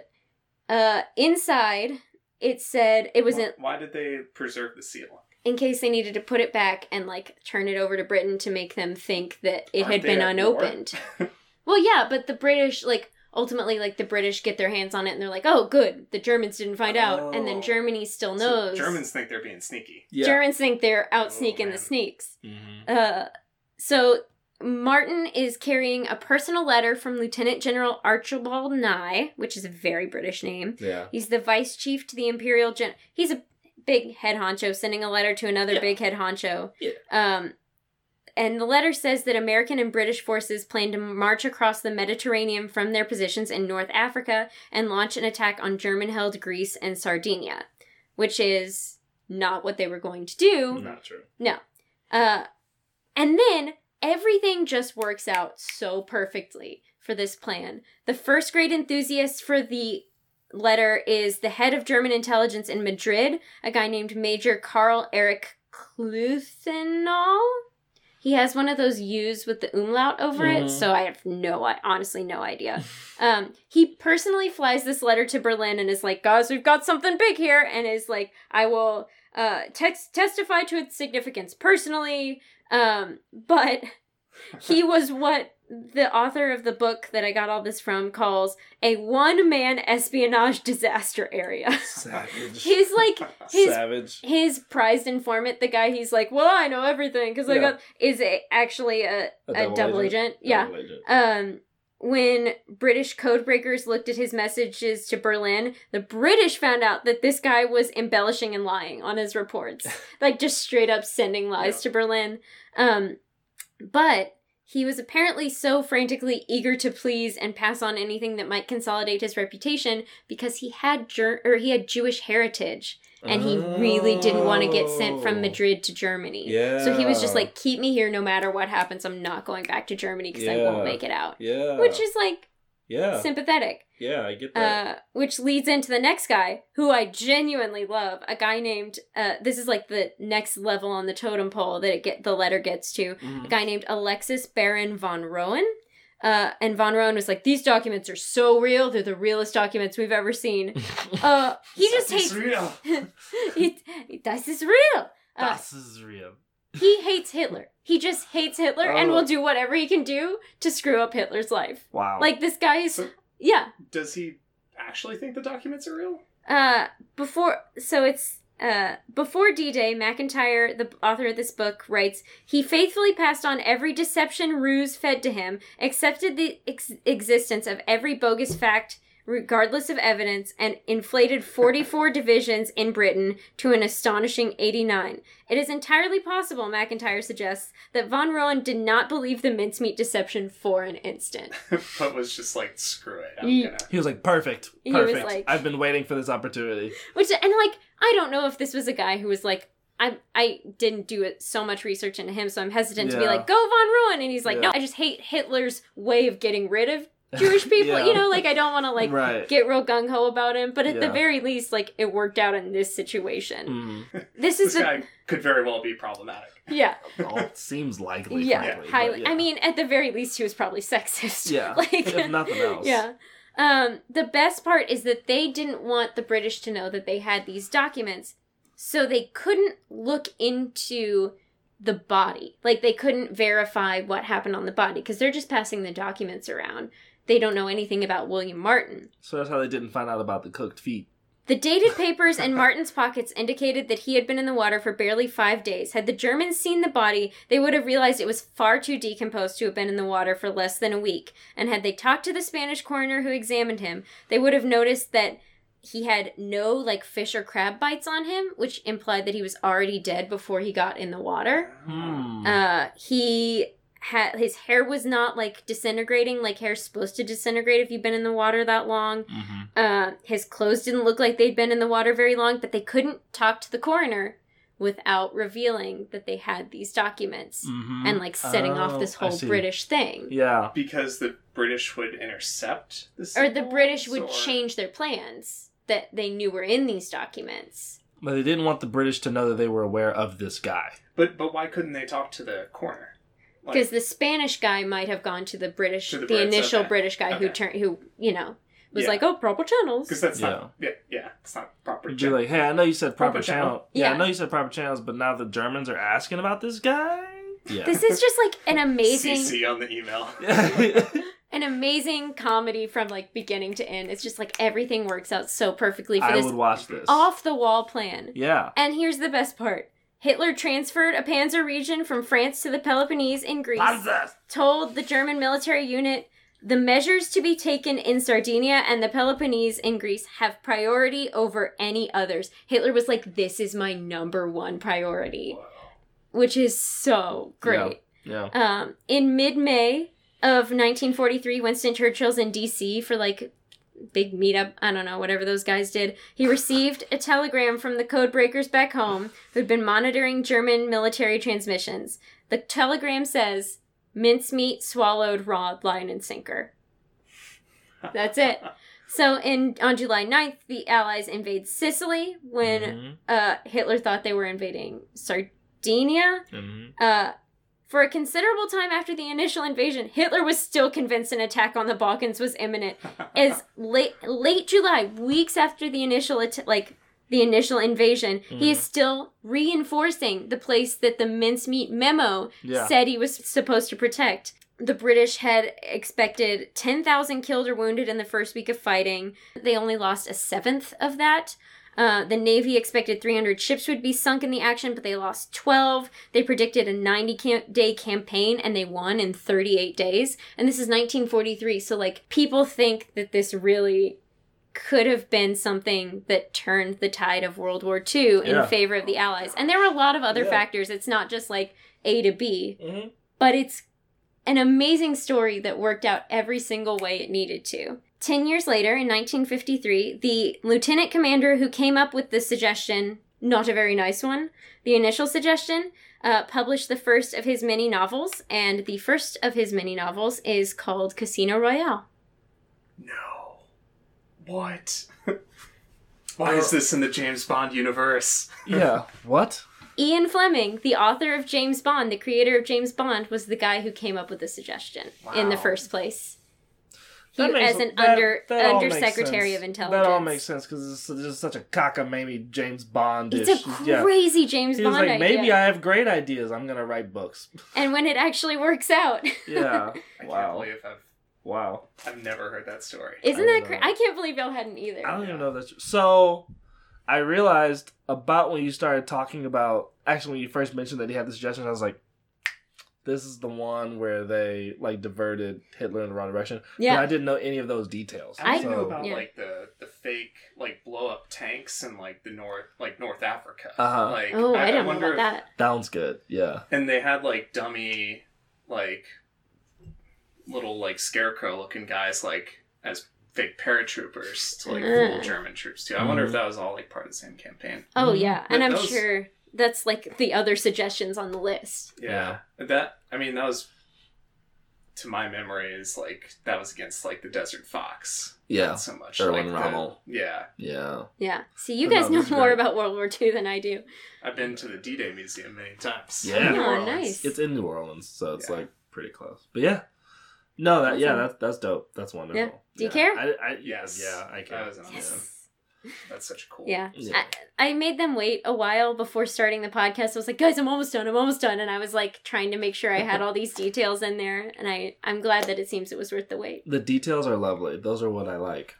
uh, inside, it said it was why, in, why did they preserve the seal? in case they needed to put it back and like turn it over to Britain to make them think that it Aren't had been unopened. well, yeah, but the British like ultimately like the British get their hands on it and they're like, "Oh, good, the Germans didn't find out," and then Oh. Germany still So knows. Germans think they're being sneaky. Yeah. Germans think they're out Oh, sneaking the man. sneaks. Mhm. Uh, so Martin is carrying a personal letter from Lieutenant General Archibald Nye, which is a very British name. Yeah. He's the vice chief to the Imperial Gen. He's a big head honcho sending a letter to another Yeah. big head honcho. Yeah. Um, and the letter says that American and British forces plan to march across the Mediterranean from their positions in North Africa and launch an attack on German held Greece and Sardinia, which is not what they were going to do. Not true. No. Uh, and then everything just works out so perfectly for this plan. The first great enthusiast for the letter is the head of German intelligence in Madrid, a guy named Major Karl Erich Kluthenol. He has one of those U's with the umlaut over Mhm. it, so I have no, I honestly no idea. Um, he personally flies this letter to Berlin and is like, "Guys, we've got something big here," and is like, "I will uh, testify to its significance personally." Um, but he was what the author of the book that I got all this from calls a one-man espionage disaster area. Savage. He's like his Savage. his prized informant, the guy he's like, well, I know everything because I got is a, actually a, a, double, agent. Yeah. Double agent. Um, when British codebreakers looked at his messages to Berlin, the British found out that this guy was embellishing and lying on his reports, like just straight up sending lies Yeah. to Berlin. Um, but he was apparently so frantically eager to please and pass on anything that might consolidate his reputation because he had Ger- or he had Jewish heritage and he really didn't want to get sent from Oh. Madrid to Germany. Yeah. So he was just like, keep me here no matter what happens. I'm not going back to Germany because I won't make it out. Yeah. Which is like yeah. sympathetic. yeah, I get that. Uh, which leads into the next guy who I genuinely love. A guy named, uh, this is like the next level on the totem pole that it get the letter gets to. A Mhm. guy named Alexis Baron von Roenne. Uh, and von Roenne was like, these documents are so real. They're the realest documents we've ever seen. Uh, he just That's hates. real. he, this is real. Uh, Das is real. he hates Hitler. He just hates Hitler and Oh. will do whatever he can do to screw up Hitler's life. Wow. Like this guy is So- yeah. Does he actually think the documents are real? Uh before so it's uh before D-Day, Macintyre, the author of this book, writes, "He faithfully passed on every deception ruse fed to him, accepted the ex- existence of every bogus fact regardless of evidence and inflated 44 divisions in Britain to an astonishing 89. It is entirely possible, Macintyre suggests, that von Roenne did not believe the mincemeat deception for an instant. but was just like, screw it. I'm Ye- gonna. he was like, perfect. He was Perfect. like- I've been waiting for this opportunity. Which and like I don't know if this was a guy who was like I I didn't do it so much research into him, so I'm hesitant to be like go von Roenne, and he's like no, I just hate Hitler's way of getting rid of Jewish people. Yeah. You know, like I don't want to like right. get real gung ho about him, but at the very least, like it worked out in this situation. Mm. This is This the guy could very well be problematic. yeah All seems likely. yeah frankly, highly. yeah. I mean, at the very least, he was probably sexist. yeah. like if nothing else. Yeah. Um, the best part is that they didn't want the British to know that they had these documents, so they couldn't look into the body. Like they couldn't verify what happened on the body because they're just passing the documents around. They don't know anything about William Martin. So that's how they didn't find out about the cooked feet. The dated papers in Martin's pockets indicated that he had been in the water for barely five days. Had the Germans seen the body, they would have realized it was far too decomposed to have been in the water for less than a week. And had they talked to the Spanish coroner who examined him, they would have noticed that he had no like fish or crab bites on him, which implied that he was already dead before he got in the water. Hmm. Uh, he had his hair was not like disintegrating like hair's supposed to disintegrate if you've been in the water that long. hmm Uh, his clothes didn't look like they'd been in the water very long, but they couldn't talk to the coroner without revealing that they had these documents hmm and like setting off Oh, this whole. British thing. Yeah. Because the British would intercept the Or the British would or- change their plans that they knew were in these documents. But they didn't want the British to know that they were aware of this guy. But but why couldn't they talk to the coroner? Like, Because the Spanish guy might have gone to the British, To the, the Brits, initial okay. British guy who turned, who you know was Yeah. like, oh, proper channels. because that's not yeah yeah it's not proper. You'd be gen- like, hey, I know you said proper, Proper channel. channel. Yeah, I know you said proper channels, but now the Germans are asking about this guy. Yeah. This is just like an amazing, CC on the email. an amazing comedy from like beginning to end. It's just like everything works out so perfectly for I this would watch this. off the wall plan. Yeah. And here's the best part. Hitler transferred a panzer region from France to the Peloponnese in Greece. Panzers! told the German military unit the measures to be taken in Sardinia and the Peloponnese in Greece have priority over any others. Hitler was like, This is my number one priority, which is so great. Yeah. Um, in mid May of 1943, Winston Churchill's in DC for like big meetup. I don't know, whatever those guys did. He received a telegram from the code breakers back home who'd been monitoring German military transmissions. The telegram says, mincemeat swallowed raw line and sinker. That's it. So in on July 9th, the Allies invade Sicily when Mhm, uh, Hitler thought they were invading Sardinia. mhm. Uh, for a considerable time after the initial invasion, Hitler was still convinced an attack on the Balkans was imminent. As late late July, weeks after the initial att- like the initial invasion, he is mm-hmm. still reinforcing the place that the mincemeat memo Yeah. said he was supposed to protect. The British had expected 10,000 killed or wounded in the first week of fighting. They only lost a seventh of that. Uh, the Navy expected 300 ships would be sunk in the action, but they lost 12. They predicted a 90 cam- day campaign and they won in 38 days. And this is 1943, so like people think that this really could have been something that turned the tide of World War II in Yeah. favor of the Allies. And there were a lot of other Yeah. factors. It's not just like A to B, Mhm. but it's an amazing story that worked out every single way it needed to. Ten years later, in 1953, the lieutenant commander who came up with the suggestion, not a very nice one, the initial suggestion, uh, published the first of his many novels, and the first of his many novels is called Casino Royale. No. What? Why is this in the James Bond universe? Yeah. What? Ian Fleming, the author of James Bond, the creator of James Bond, was the guy who came up with the suggestion in the first place. He, That makes- as an that- under that all makes undersecretary sense. of intelligence. That all makes sense because it's just such a cockamamie James Bond. It's a crazy James He was Bond like, idea. maybe I have great ideas. I'm gonna write books. And when it actually works out, Yeah. I can't wow. believe I've Wow. I've never heard that story. isn't that crazy? I can't believe y'all hadn't either. I don't even know if that's. So, I realized about when you started talking about actually when you first mentioned that he had the suggestion, I was like, this is the one where they like diverted Hitler in the wrong direction. But Yeah. I didn't know any of those details. I I- don't know about Yeah. like the the fake like blow up tanks in like the north like North Africa. Uh-huh. Like oh, I, don't know wonder about if- that. Sounds good. Yeah. And they had like dummy like little like scarecrow looking guys like as fake paratroopers to like fool Uh. German troops too. I wonder if Mhm. that was all like part of the same campaign. Oh Mhm. yeah, and That- I'm that was- sure that's like the other suggestions on the list. Yeah. That I mean that was to my memory is like that was against like the Desert Fox. Yeah. Not so much. Erwin like the- Rommel. yeah. Yeah. Yeah. See, you But no, guys know more great. about World War II than I do. I've been to the D Day Museum many times. Yeah. New Oh, nice. It's in New Orleans, so it's Yeah. like pretty close. But yeah. No, that yeah, that's that's dope. That's wonderful. Yeah. Do you care? I, I, Yes. Yeah, I care. That was an Yeah. That's such a cool. Yeah. Yeah. I, I made them wait a while before starting the podcast. I was like, guys, I'm almost done. I'm almost done. And I was like trying to make sure I had all these details in there. And I, I'm glad that it seems it was worth the wait. the details are lovely. Those are what I like.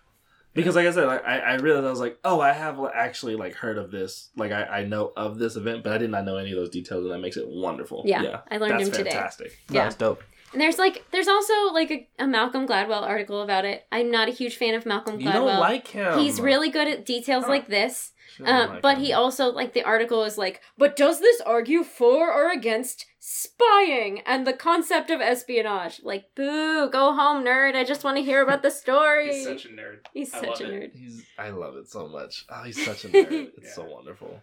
Because like I said, I, I realized I was like, oh, I have actually like heard of this. Like I, I know of this event, but I did not know any of those details, and that makes it wonderful. Yeah, yeah. I learned That's them today. fantastic. Yeah. That's dope. And there's like, there's also like a, a Malcolm Gladwell article about it. I'm not a huge fan of Malcolm You Gladwell. don't like him. He's really good at details Huh. like this. Uh, like but him. he also like the article is like, but does this argue for or against spying and the concept of espionage? Like, boo, go home, nerd. I just want to hear about the story. He's such a nerd. He's I such a it. nerd. He's. I love it so much. Oh, he's such a nerd. It's Yeah. so wonderful.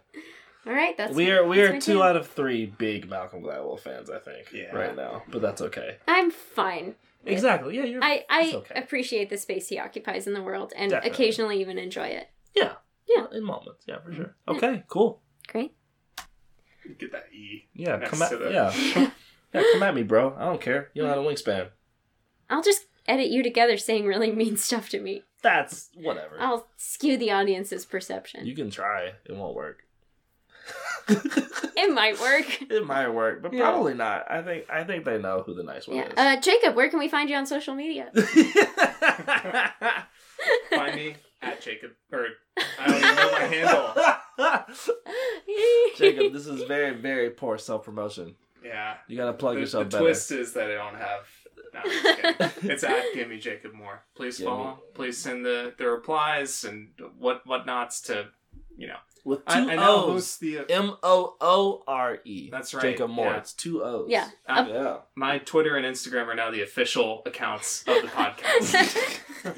All right, that's we are we are two take. out of three big Malcolm Gladwell fans, I think, Yeah. right now. But that's okay. I'm fine. Exactly. Yeah, you're. I I okay. appreciate the space he occupies in the world and Definitely. occasionally even enjoy it. yeah. Yeah. In moments. Yeah, for mm-hmm. sure. Okay. Cool. Great. Get that E. Yeah. Next come out. to the- Yeah. Yeah, come at me, bro. I don't care. You don't have a wingspan. I'll just edit you together saying really mean stuff to me. That's whatever. I'll skew the audience's perception. You can try. It won't work. It might work. it might work, but Yeah. probably not. I think I think they know who the nice one Yeah. is. Uh, Jacob, where can we find you on social media? Find me at Jacob, or I don't even know my handle. Jacob, this is very, very poor self promotion. Yeah. You gotta plug the, yourself the better. twist is that I don't have. No, I'm just kidding. it's at Give Me Jacob Moore. Please Give me- follow. Please send the, the replies and what whatnots to, you know. With two I, I now O's. host the. M O O R E. That's right, Jacob Moore. yeah. It's two O's. Yeah. uh, Yeah. my Twitter and Instagram are now the official accounts of the podcast. yeah,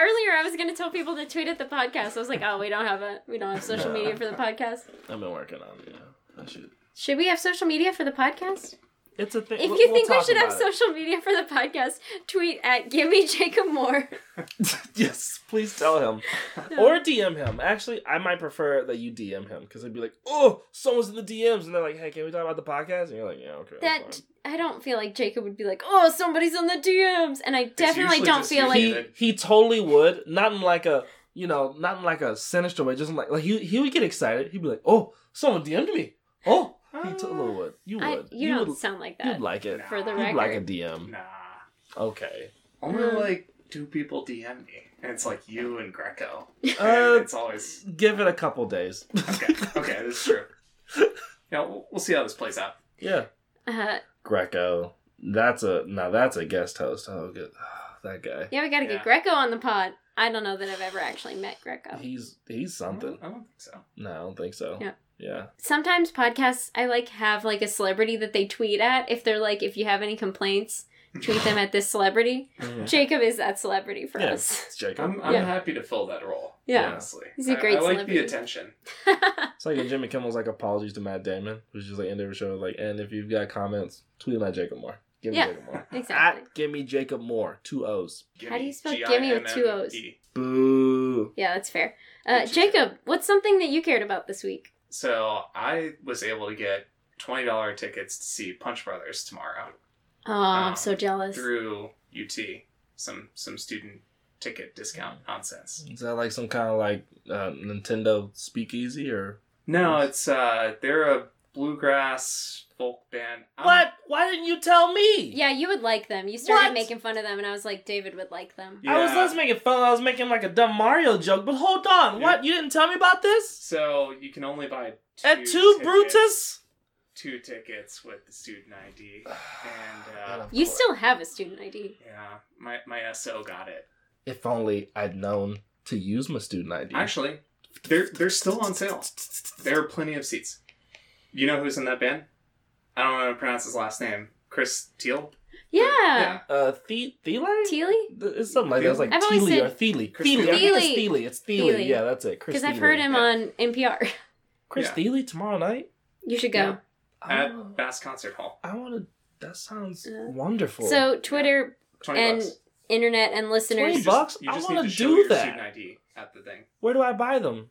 earlier I was gonna tell people to tweet at the podcast. I was like, oh, we don't have a we don't have social media for the podcast. I've been working on it. Yeah. I should. Should we have social media for the podcast? It's a thing. If we'll- you we'll think we should have it. social media for the podcast, tweet at Give Me Jacob Moore. yes, please tell him. or DM him. Actually, I might prefer that you DM him because they'd be like, "Oh, someone's in the DMs," and they're like, "Hey, can we talk about the podcast?" And you're like, "Yeah, okay." That I don't feel like Jacob would be like, oh, somebody's in the DMs, and I definitely don't feel like he he totally would. Not in like a you know, not in like a sinister way. Just in like like he he would get excited. He'd be like, "Oh, someone DM'd me." Oh, he totally would. You I, would. you, don't would. sound like that. You'd like it. for the Nah. You'd record. like a DM. Nah. Okay. Only Mm. like two people DM me, and it's like you and Greco. Uh, it's always give it a couple days. okay. Okay, that's true. Yeah, we'll, we'll see how this plays out. yeah. Uh, Greco. That's a now that's a guest host. Oh, good. that guy. yeah, we gotta Yeah. get Greco on the pod. I don't know that I've ever actually met Greco. He's he's I something. don't, I don't think so. No, I don't think so. Yeah. Yeah. Sometimes podcasts, I like have like a celebrity that they tweet at. If they're like, if you have any complaints, tweet them at this celebrity. Mhm. Jacob is that celebrity for Yeah, us. it's Jacob. I'm, I'm Yeah. happy to fill that role. Yeah. honestly, He's a I- great I, like the attention. It's like when Jimmy Kimmel's like apologies to Matt Damon, who's just like end of the show like, and if you've got comments, tweet them at Jacob Moore. Give me Yeah, Jacob Moore. exactly. At give me Jacob Moore. Two O's. How do you spell Gimme, gimme with two O's? Boo. yeah, that's fair. Uh, Jacob, what's something that you cared about this week? So I was able to get twenty dollar tickets to see Punch Brothers tomorrow Oh, I'm Um, so jealous. through UT. Some some student ticket discount nonsense. Is that like some kind of like uh, Nintendo speakeasy or No, it's uh they're a bluegrass folk band. I'm- what? Why didn't you tell me? Yeah, you would like them. You started What? making fun of them, and I was like, David would like them. Yeah. I was less making fun. I was making like a dumb Mario joke. But hold on, Yeah. what? You didn't tell me about this? So you can only buy two At two tickets- Brutus? Two tickets with the student ID, and uh, You still have a student ID. yeah, my my SO got it. If only I'd known to use my student ID. Actually, they're they're still on sale. There are plenty of seats. You know who's in that band? I don't know how to pronounce his last name. Chris Teal. Yeah. uh, The Thile? Teely? It's something like that. It's like I've always Thile or said- Thile. Chris Thile. I think it's Thile. Thile. It's Thile. Thile. Yeah, that's it. Chris Because I've heard him yeah. on NPR. Chris Yeah. Thile tomorrow night? You should go. At Oh, Bass Concert Hall. I want to. That sounds Uh, wonderful. So, Twitter, Twenty And bucks. internet, and listeners. 20 bucks? You I just wanna need show do your that. ID at the thing. Where do I buy them?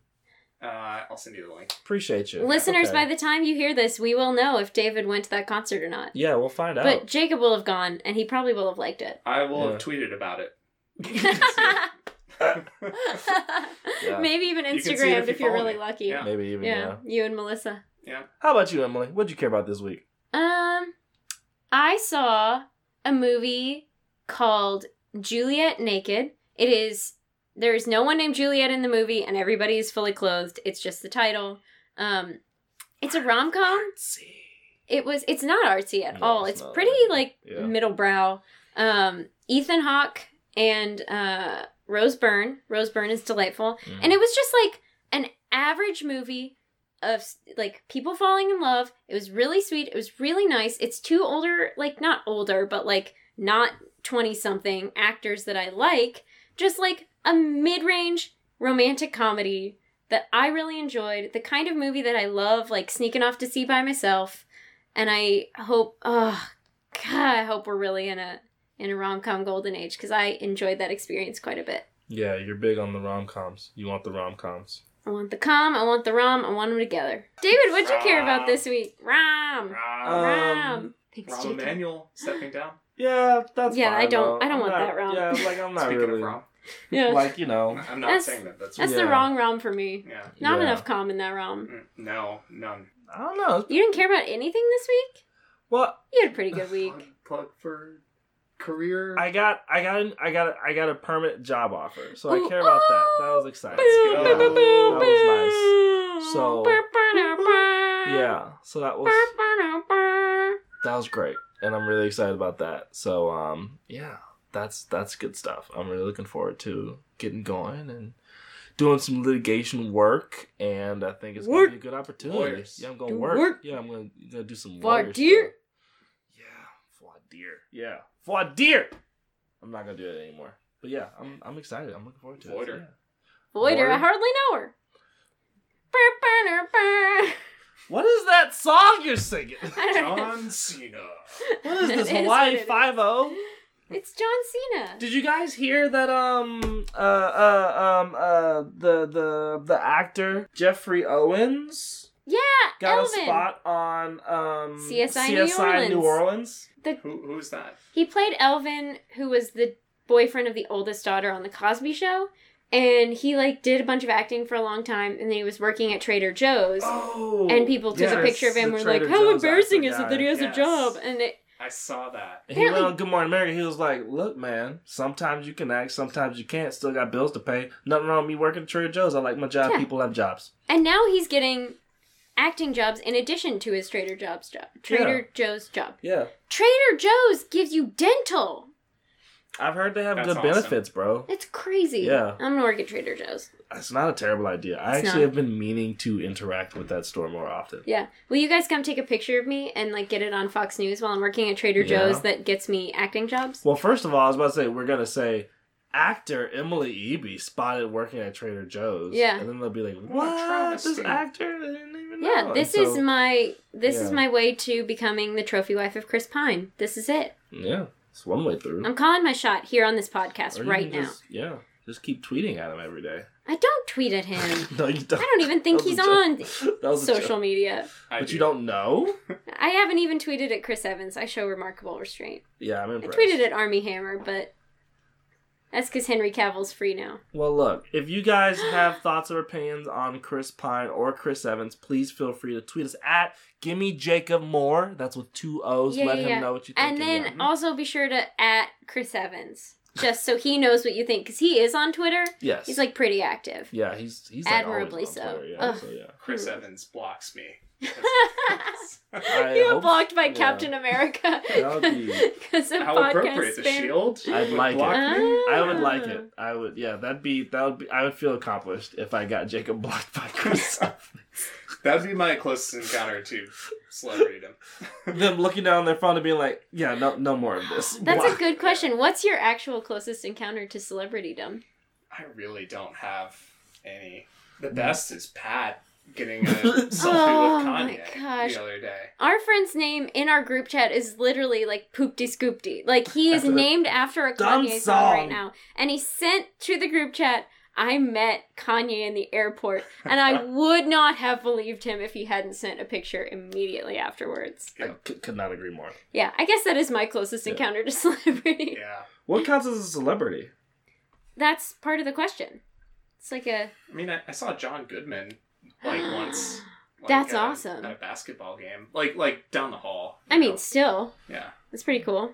Uh, I'll send you the link. Appreciate you. Listeners, Okay. by the time you hear this, we will know if David went to that concert or not. Yeah, we'll find out. But Jacob will have gone, and he probably will have liked it. I will Yeah. have tweeted about it. Maybe even You can see it Instagrammed if if, you you're really me. lucky. Yeah. Maybe even, yeah. yeah, you and Melissa. Yeah. How about you, Emily? What'd you care about this week? Um, I saw a movie called Juliet Naked. It is there is no one named Juliet in the movie, and everybody is fully clothed. It's just the title. Um, it's a rom com. It was. It's not artsy at No, all. it's It's, pretty like Yeah. middle brow. Um, Ethan Hawke and uh, Rose Byrne. Rose Byrne is delightful, Mm. and it was just like an average movie of like people falling in love. It was really sweet. It was really nice. It's two older, like not older, but like not 20 something actors that I like. Just like a mid range romantic comedy that I really enjoyed. The kind of movie that I love, like sneaking off to see by myself. And I hope, oh, God, I hope we're really in a in a rom com golden age because I enjoyed that experience quite a bit. Yeah, you're big on the rom coms. You want the rom coms. I want the com, I want the rom, I want them together. David, what'd you care about this week? Rom. Rom. Um, Thanks, Rahm Jacob. Emanuel stepping down. Yeah, that's Yeah, fine, I don't- though. I don't I'm want not- that round. Yeah, like I'm not Speaking really of Rahm, Yeah, like you know. I'm not That's- saying that. That's that's Yeah. the wrong ROM for me. yeah. Not Yeah. enough calm in that ROM. Mm, No, none. I don't know. You didn't care about anything this week. Well, You had a pretty good week. Plug, plug for career. I got, I got, an, I got, I got a permanent job offer, so I Ooh, care about that. That was Boom, exciting. go. boom, Yeah, boom, boom, that was nice. So- Yeah, so that was that was great, and I'm really excited about that. So, um, yeah, that's that's good stuff. I'm really looking forward to getting going and doing some litigation work, and I think it's gonna be a good opportunity. Lawyers. Yeah, I'm going to work. work. Yeah, I'm going to gonna do some Voir lawyer dire. stuff. Yeah, voir dire. Yeah, voir dire. I'm not going to do it anymore. But yeah, I'm I'm excited. I'm looking forward to it. Voider. Yeah. Voider, I hardly know her. What is that song you're singing? I don't know. John Cena. What is That this is what Hawaii it is. Five O? It's John Cena. Did you guys hear that? Um, uh, uh, um, uh, the the the actor Geoffrey Owens yeah, got Elvin. a spot on um CSI New CSI New Orleans. Who, who's that? He played Elvin, who was the boyfriend of the oldest daughter on the Cosby Show, and he like did a bunch of acting for a long time, and then he was working at Trader Joe's. Oh, and people took a picture of him. and were like, "How Joe's embarrassing is it that he has Yes. a job?" And it, I saw that. And he went on Good Morning America. He was like, "Look, man, sometimes you can act, sometimes you can't. Still got bills to pay. Nothing wrong with me working at Trader Joe's. I like my job. Yeah. People have jobs. and now he's getting acting jobs in addition to his Trader Joe's job. Trader Joe's job. Yeah, Trader Joe's gives you dental. I've heard they have That's good awesome. benefits, bro. It's crazy. Yeah. I'm gonna work at Trader Joe's. It's not a terrible idea. I It's actually not. have been meaning to interact with that store more often. Yeah. Will you guys come take a picture of me and like get it on Fox News while I'm working at Trader Yeah. Joe's that gets me acting jobs? Well, first of all, I was about to say we're gonna say actor Emily Eby spotted working at Trader Joe's. Yeah. and then they'll be like, What? This actor? I didn't even know." Yeah, this so- is my this is my way to becoming the trophy wife of Chris Pine. This is it. yeah. It's one way through. I'm calling my shot here on this podcast Or right now. just- yeah, just keep tweeting at him every day. I don't tweet at him. no, you don't. I don't even think he's on joke. That was a social media. I But do. you don't know? I haven't even tweeted at Chris Evans. I show remarkable restraint. Yeah, I'm I impressed. tweeted at Armie Hammer, but that's because Henry Cavill's free now. Well, look, if you guys have thoughts or opinions on Chris Pine or Chris Evans, please feel free to tweet us at Gimme Jacob Moore. That's with two O's. Yeah, Let yeah, him yeah. know what you think. And then yeah. also be sure to at Chris Evans, just so he knows what you think, because he is on Twitter. yes, He's like pretty active. yeah, he's he's like Admirably always on so. Twitter, yeah, so yeah. Chris Evans blocks me. I you were hope- blocked by yeah. Captain America That would be- because of How podcast appropriate. The spam. shield. I'd like it. block me? I would like Ah. it. I would. Yeah, that'd be that would be. I would feel accomplished if I got Jacob blocked by Chris. That'd be my closest encounter to celebritydom. Them looking down their phone and being like, "Yeah, no, no more of this." That's Block. a good question. What's your actual closest encounter to celebritydom? I really don't have any. The best is Pat getting a selfie Oh with my Kanye gosh. the other day. Our friend's name in our group chat is literally like Poopty Scoopty. Like he is That's named after a dumb Kanye song right now. And he sent to the group chat, I met Kanye in the airport. And I would not have believed him if he hadn't sent a picture immediately afterwards. I c- could not agree more. Yeah, I guess that is my closest Yeah. encounter to celebrity. Yeah. What counts as a celebrity? That's part of the question. It's like a I mean, I, I saw John Goodman like once. like, That's at awesome. At a basketball game, like like down the hall. you I mean, know? still, yeah. it's pretty cool.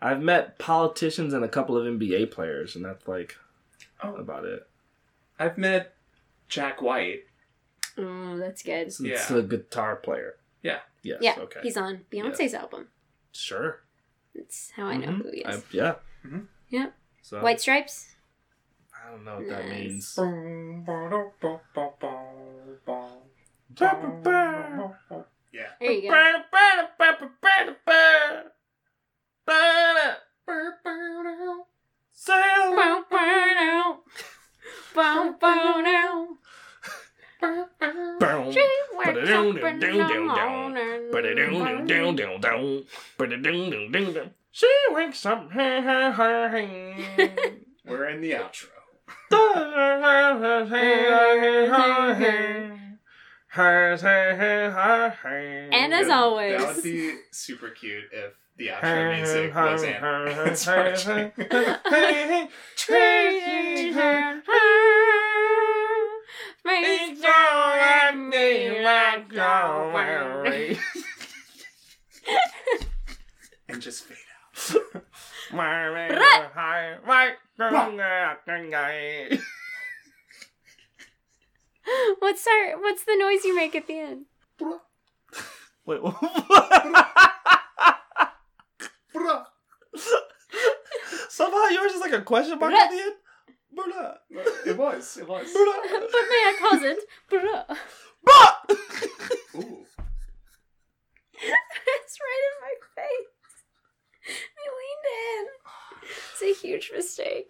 I've met politicians and a couple of NBA players, and that's like Oh, about it. I've met Jack White. Oh, that's good. It's, it's Yeah. a guitar player. Yeah. Yes. Yeah, Okay. he's on Beyonce's album. sure. That's how I know Mhm. who he I- is. yeah. Mhm. Yeah. So White Stripes? I don't know what that means. Yeah. There you go. Sail. Bow, bow, now. Bow, bow, now. Boom. She wakes up. She wakes up. We're in the outro. And as always, That would be super cute if the outro music was Ant-Man's marching. and just fade out. what's our what's the noise you make at the end? Wait, what? Somehow yours is like a question mark at the end. It was. It was. But may I cause it? It's right in my face it. It's a huge mistake.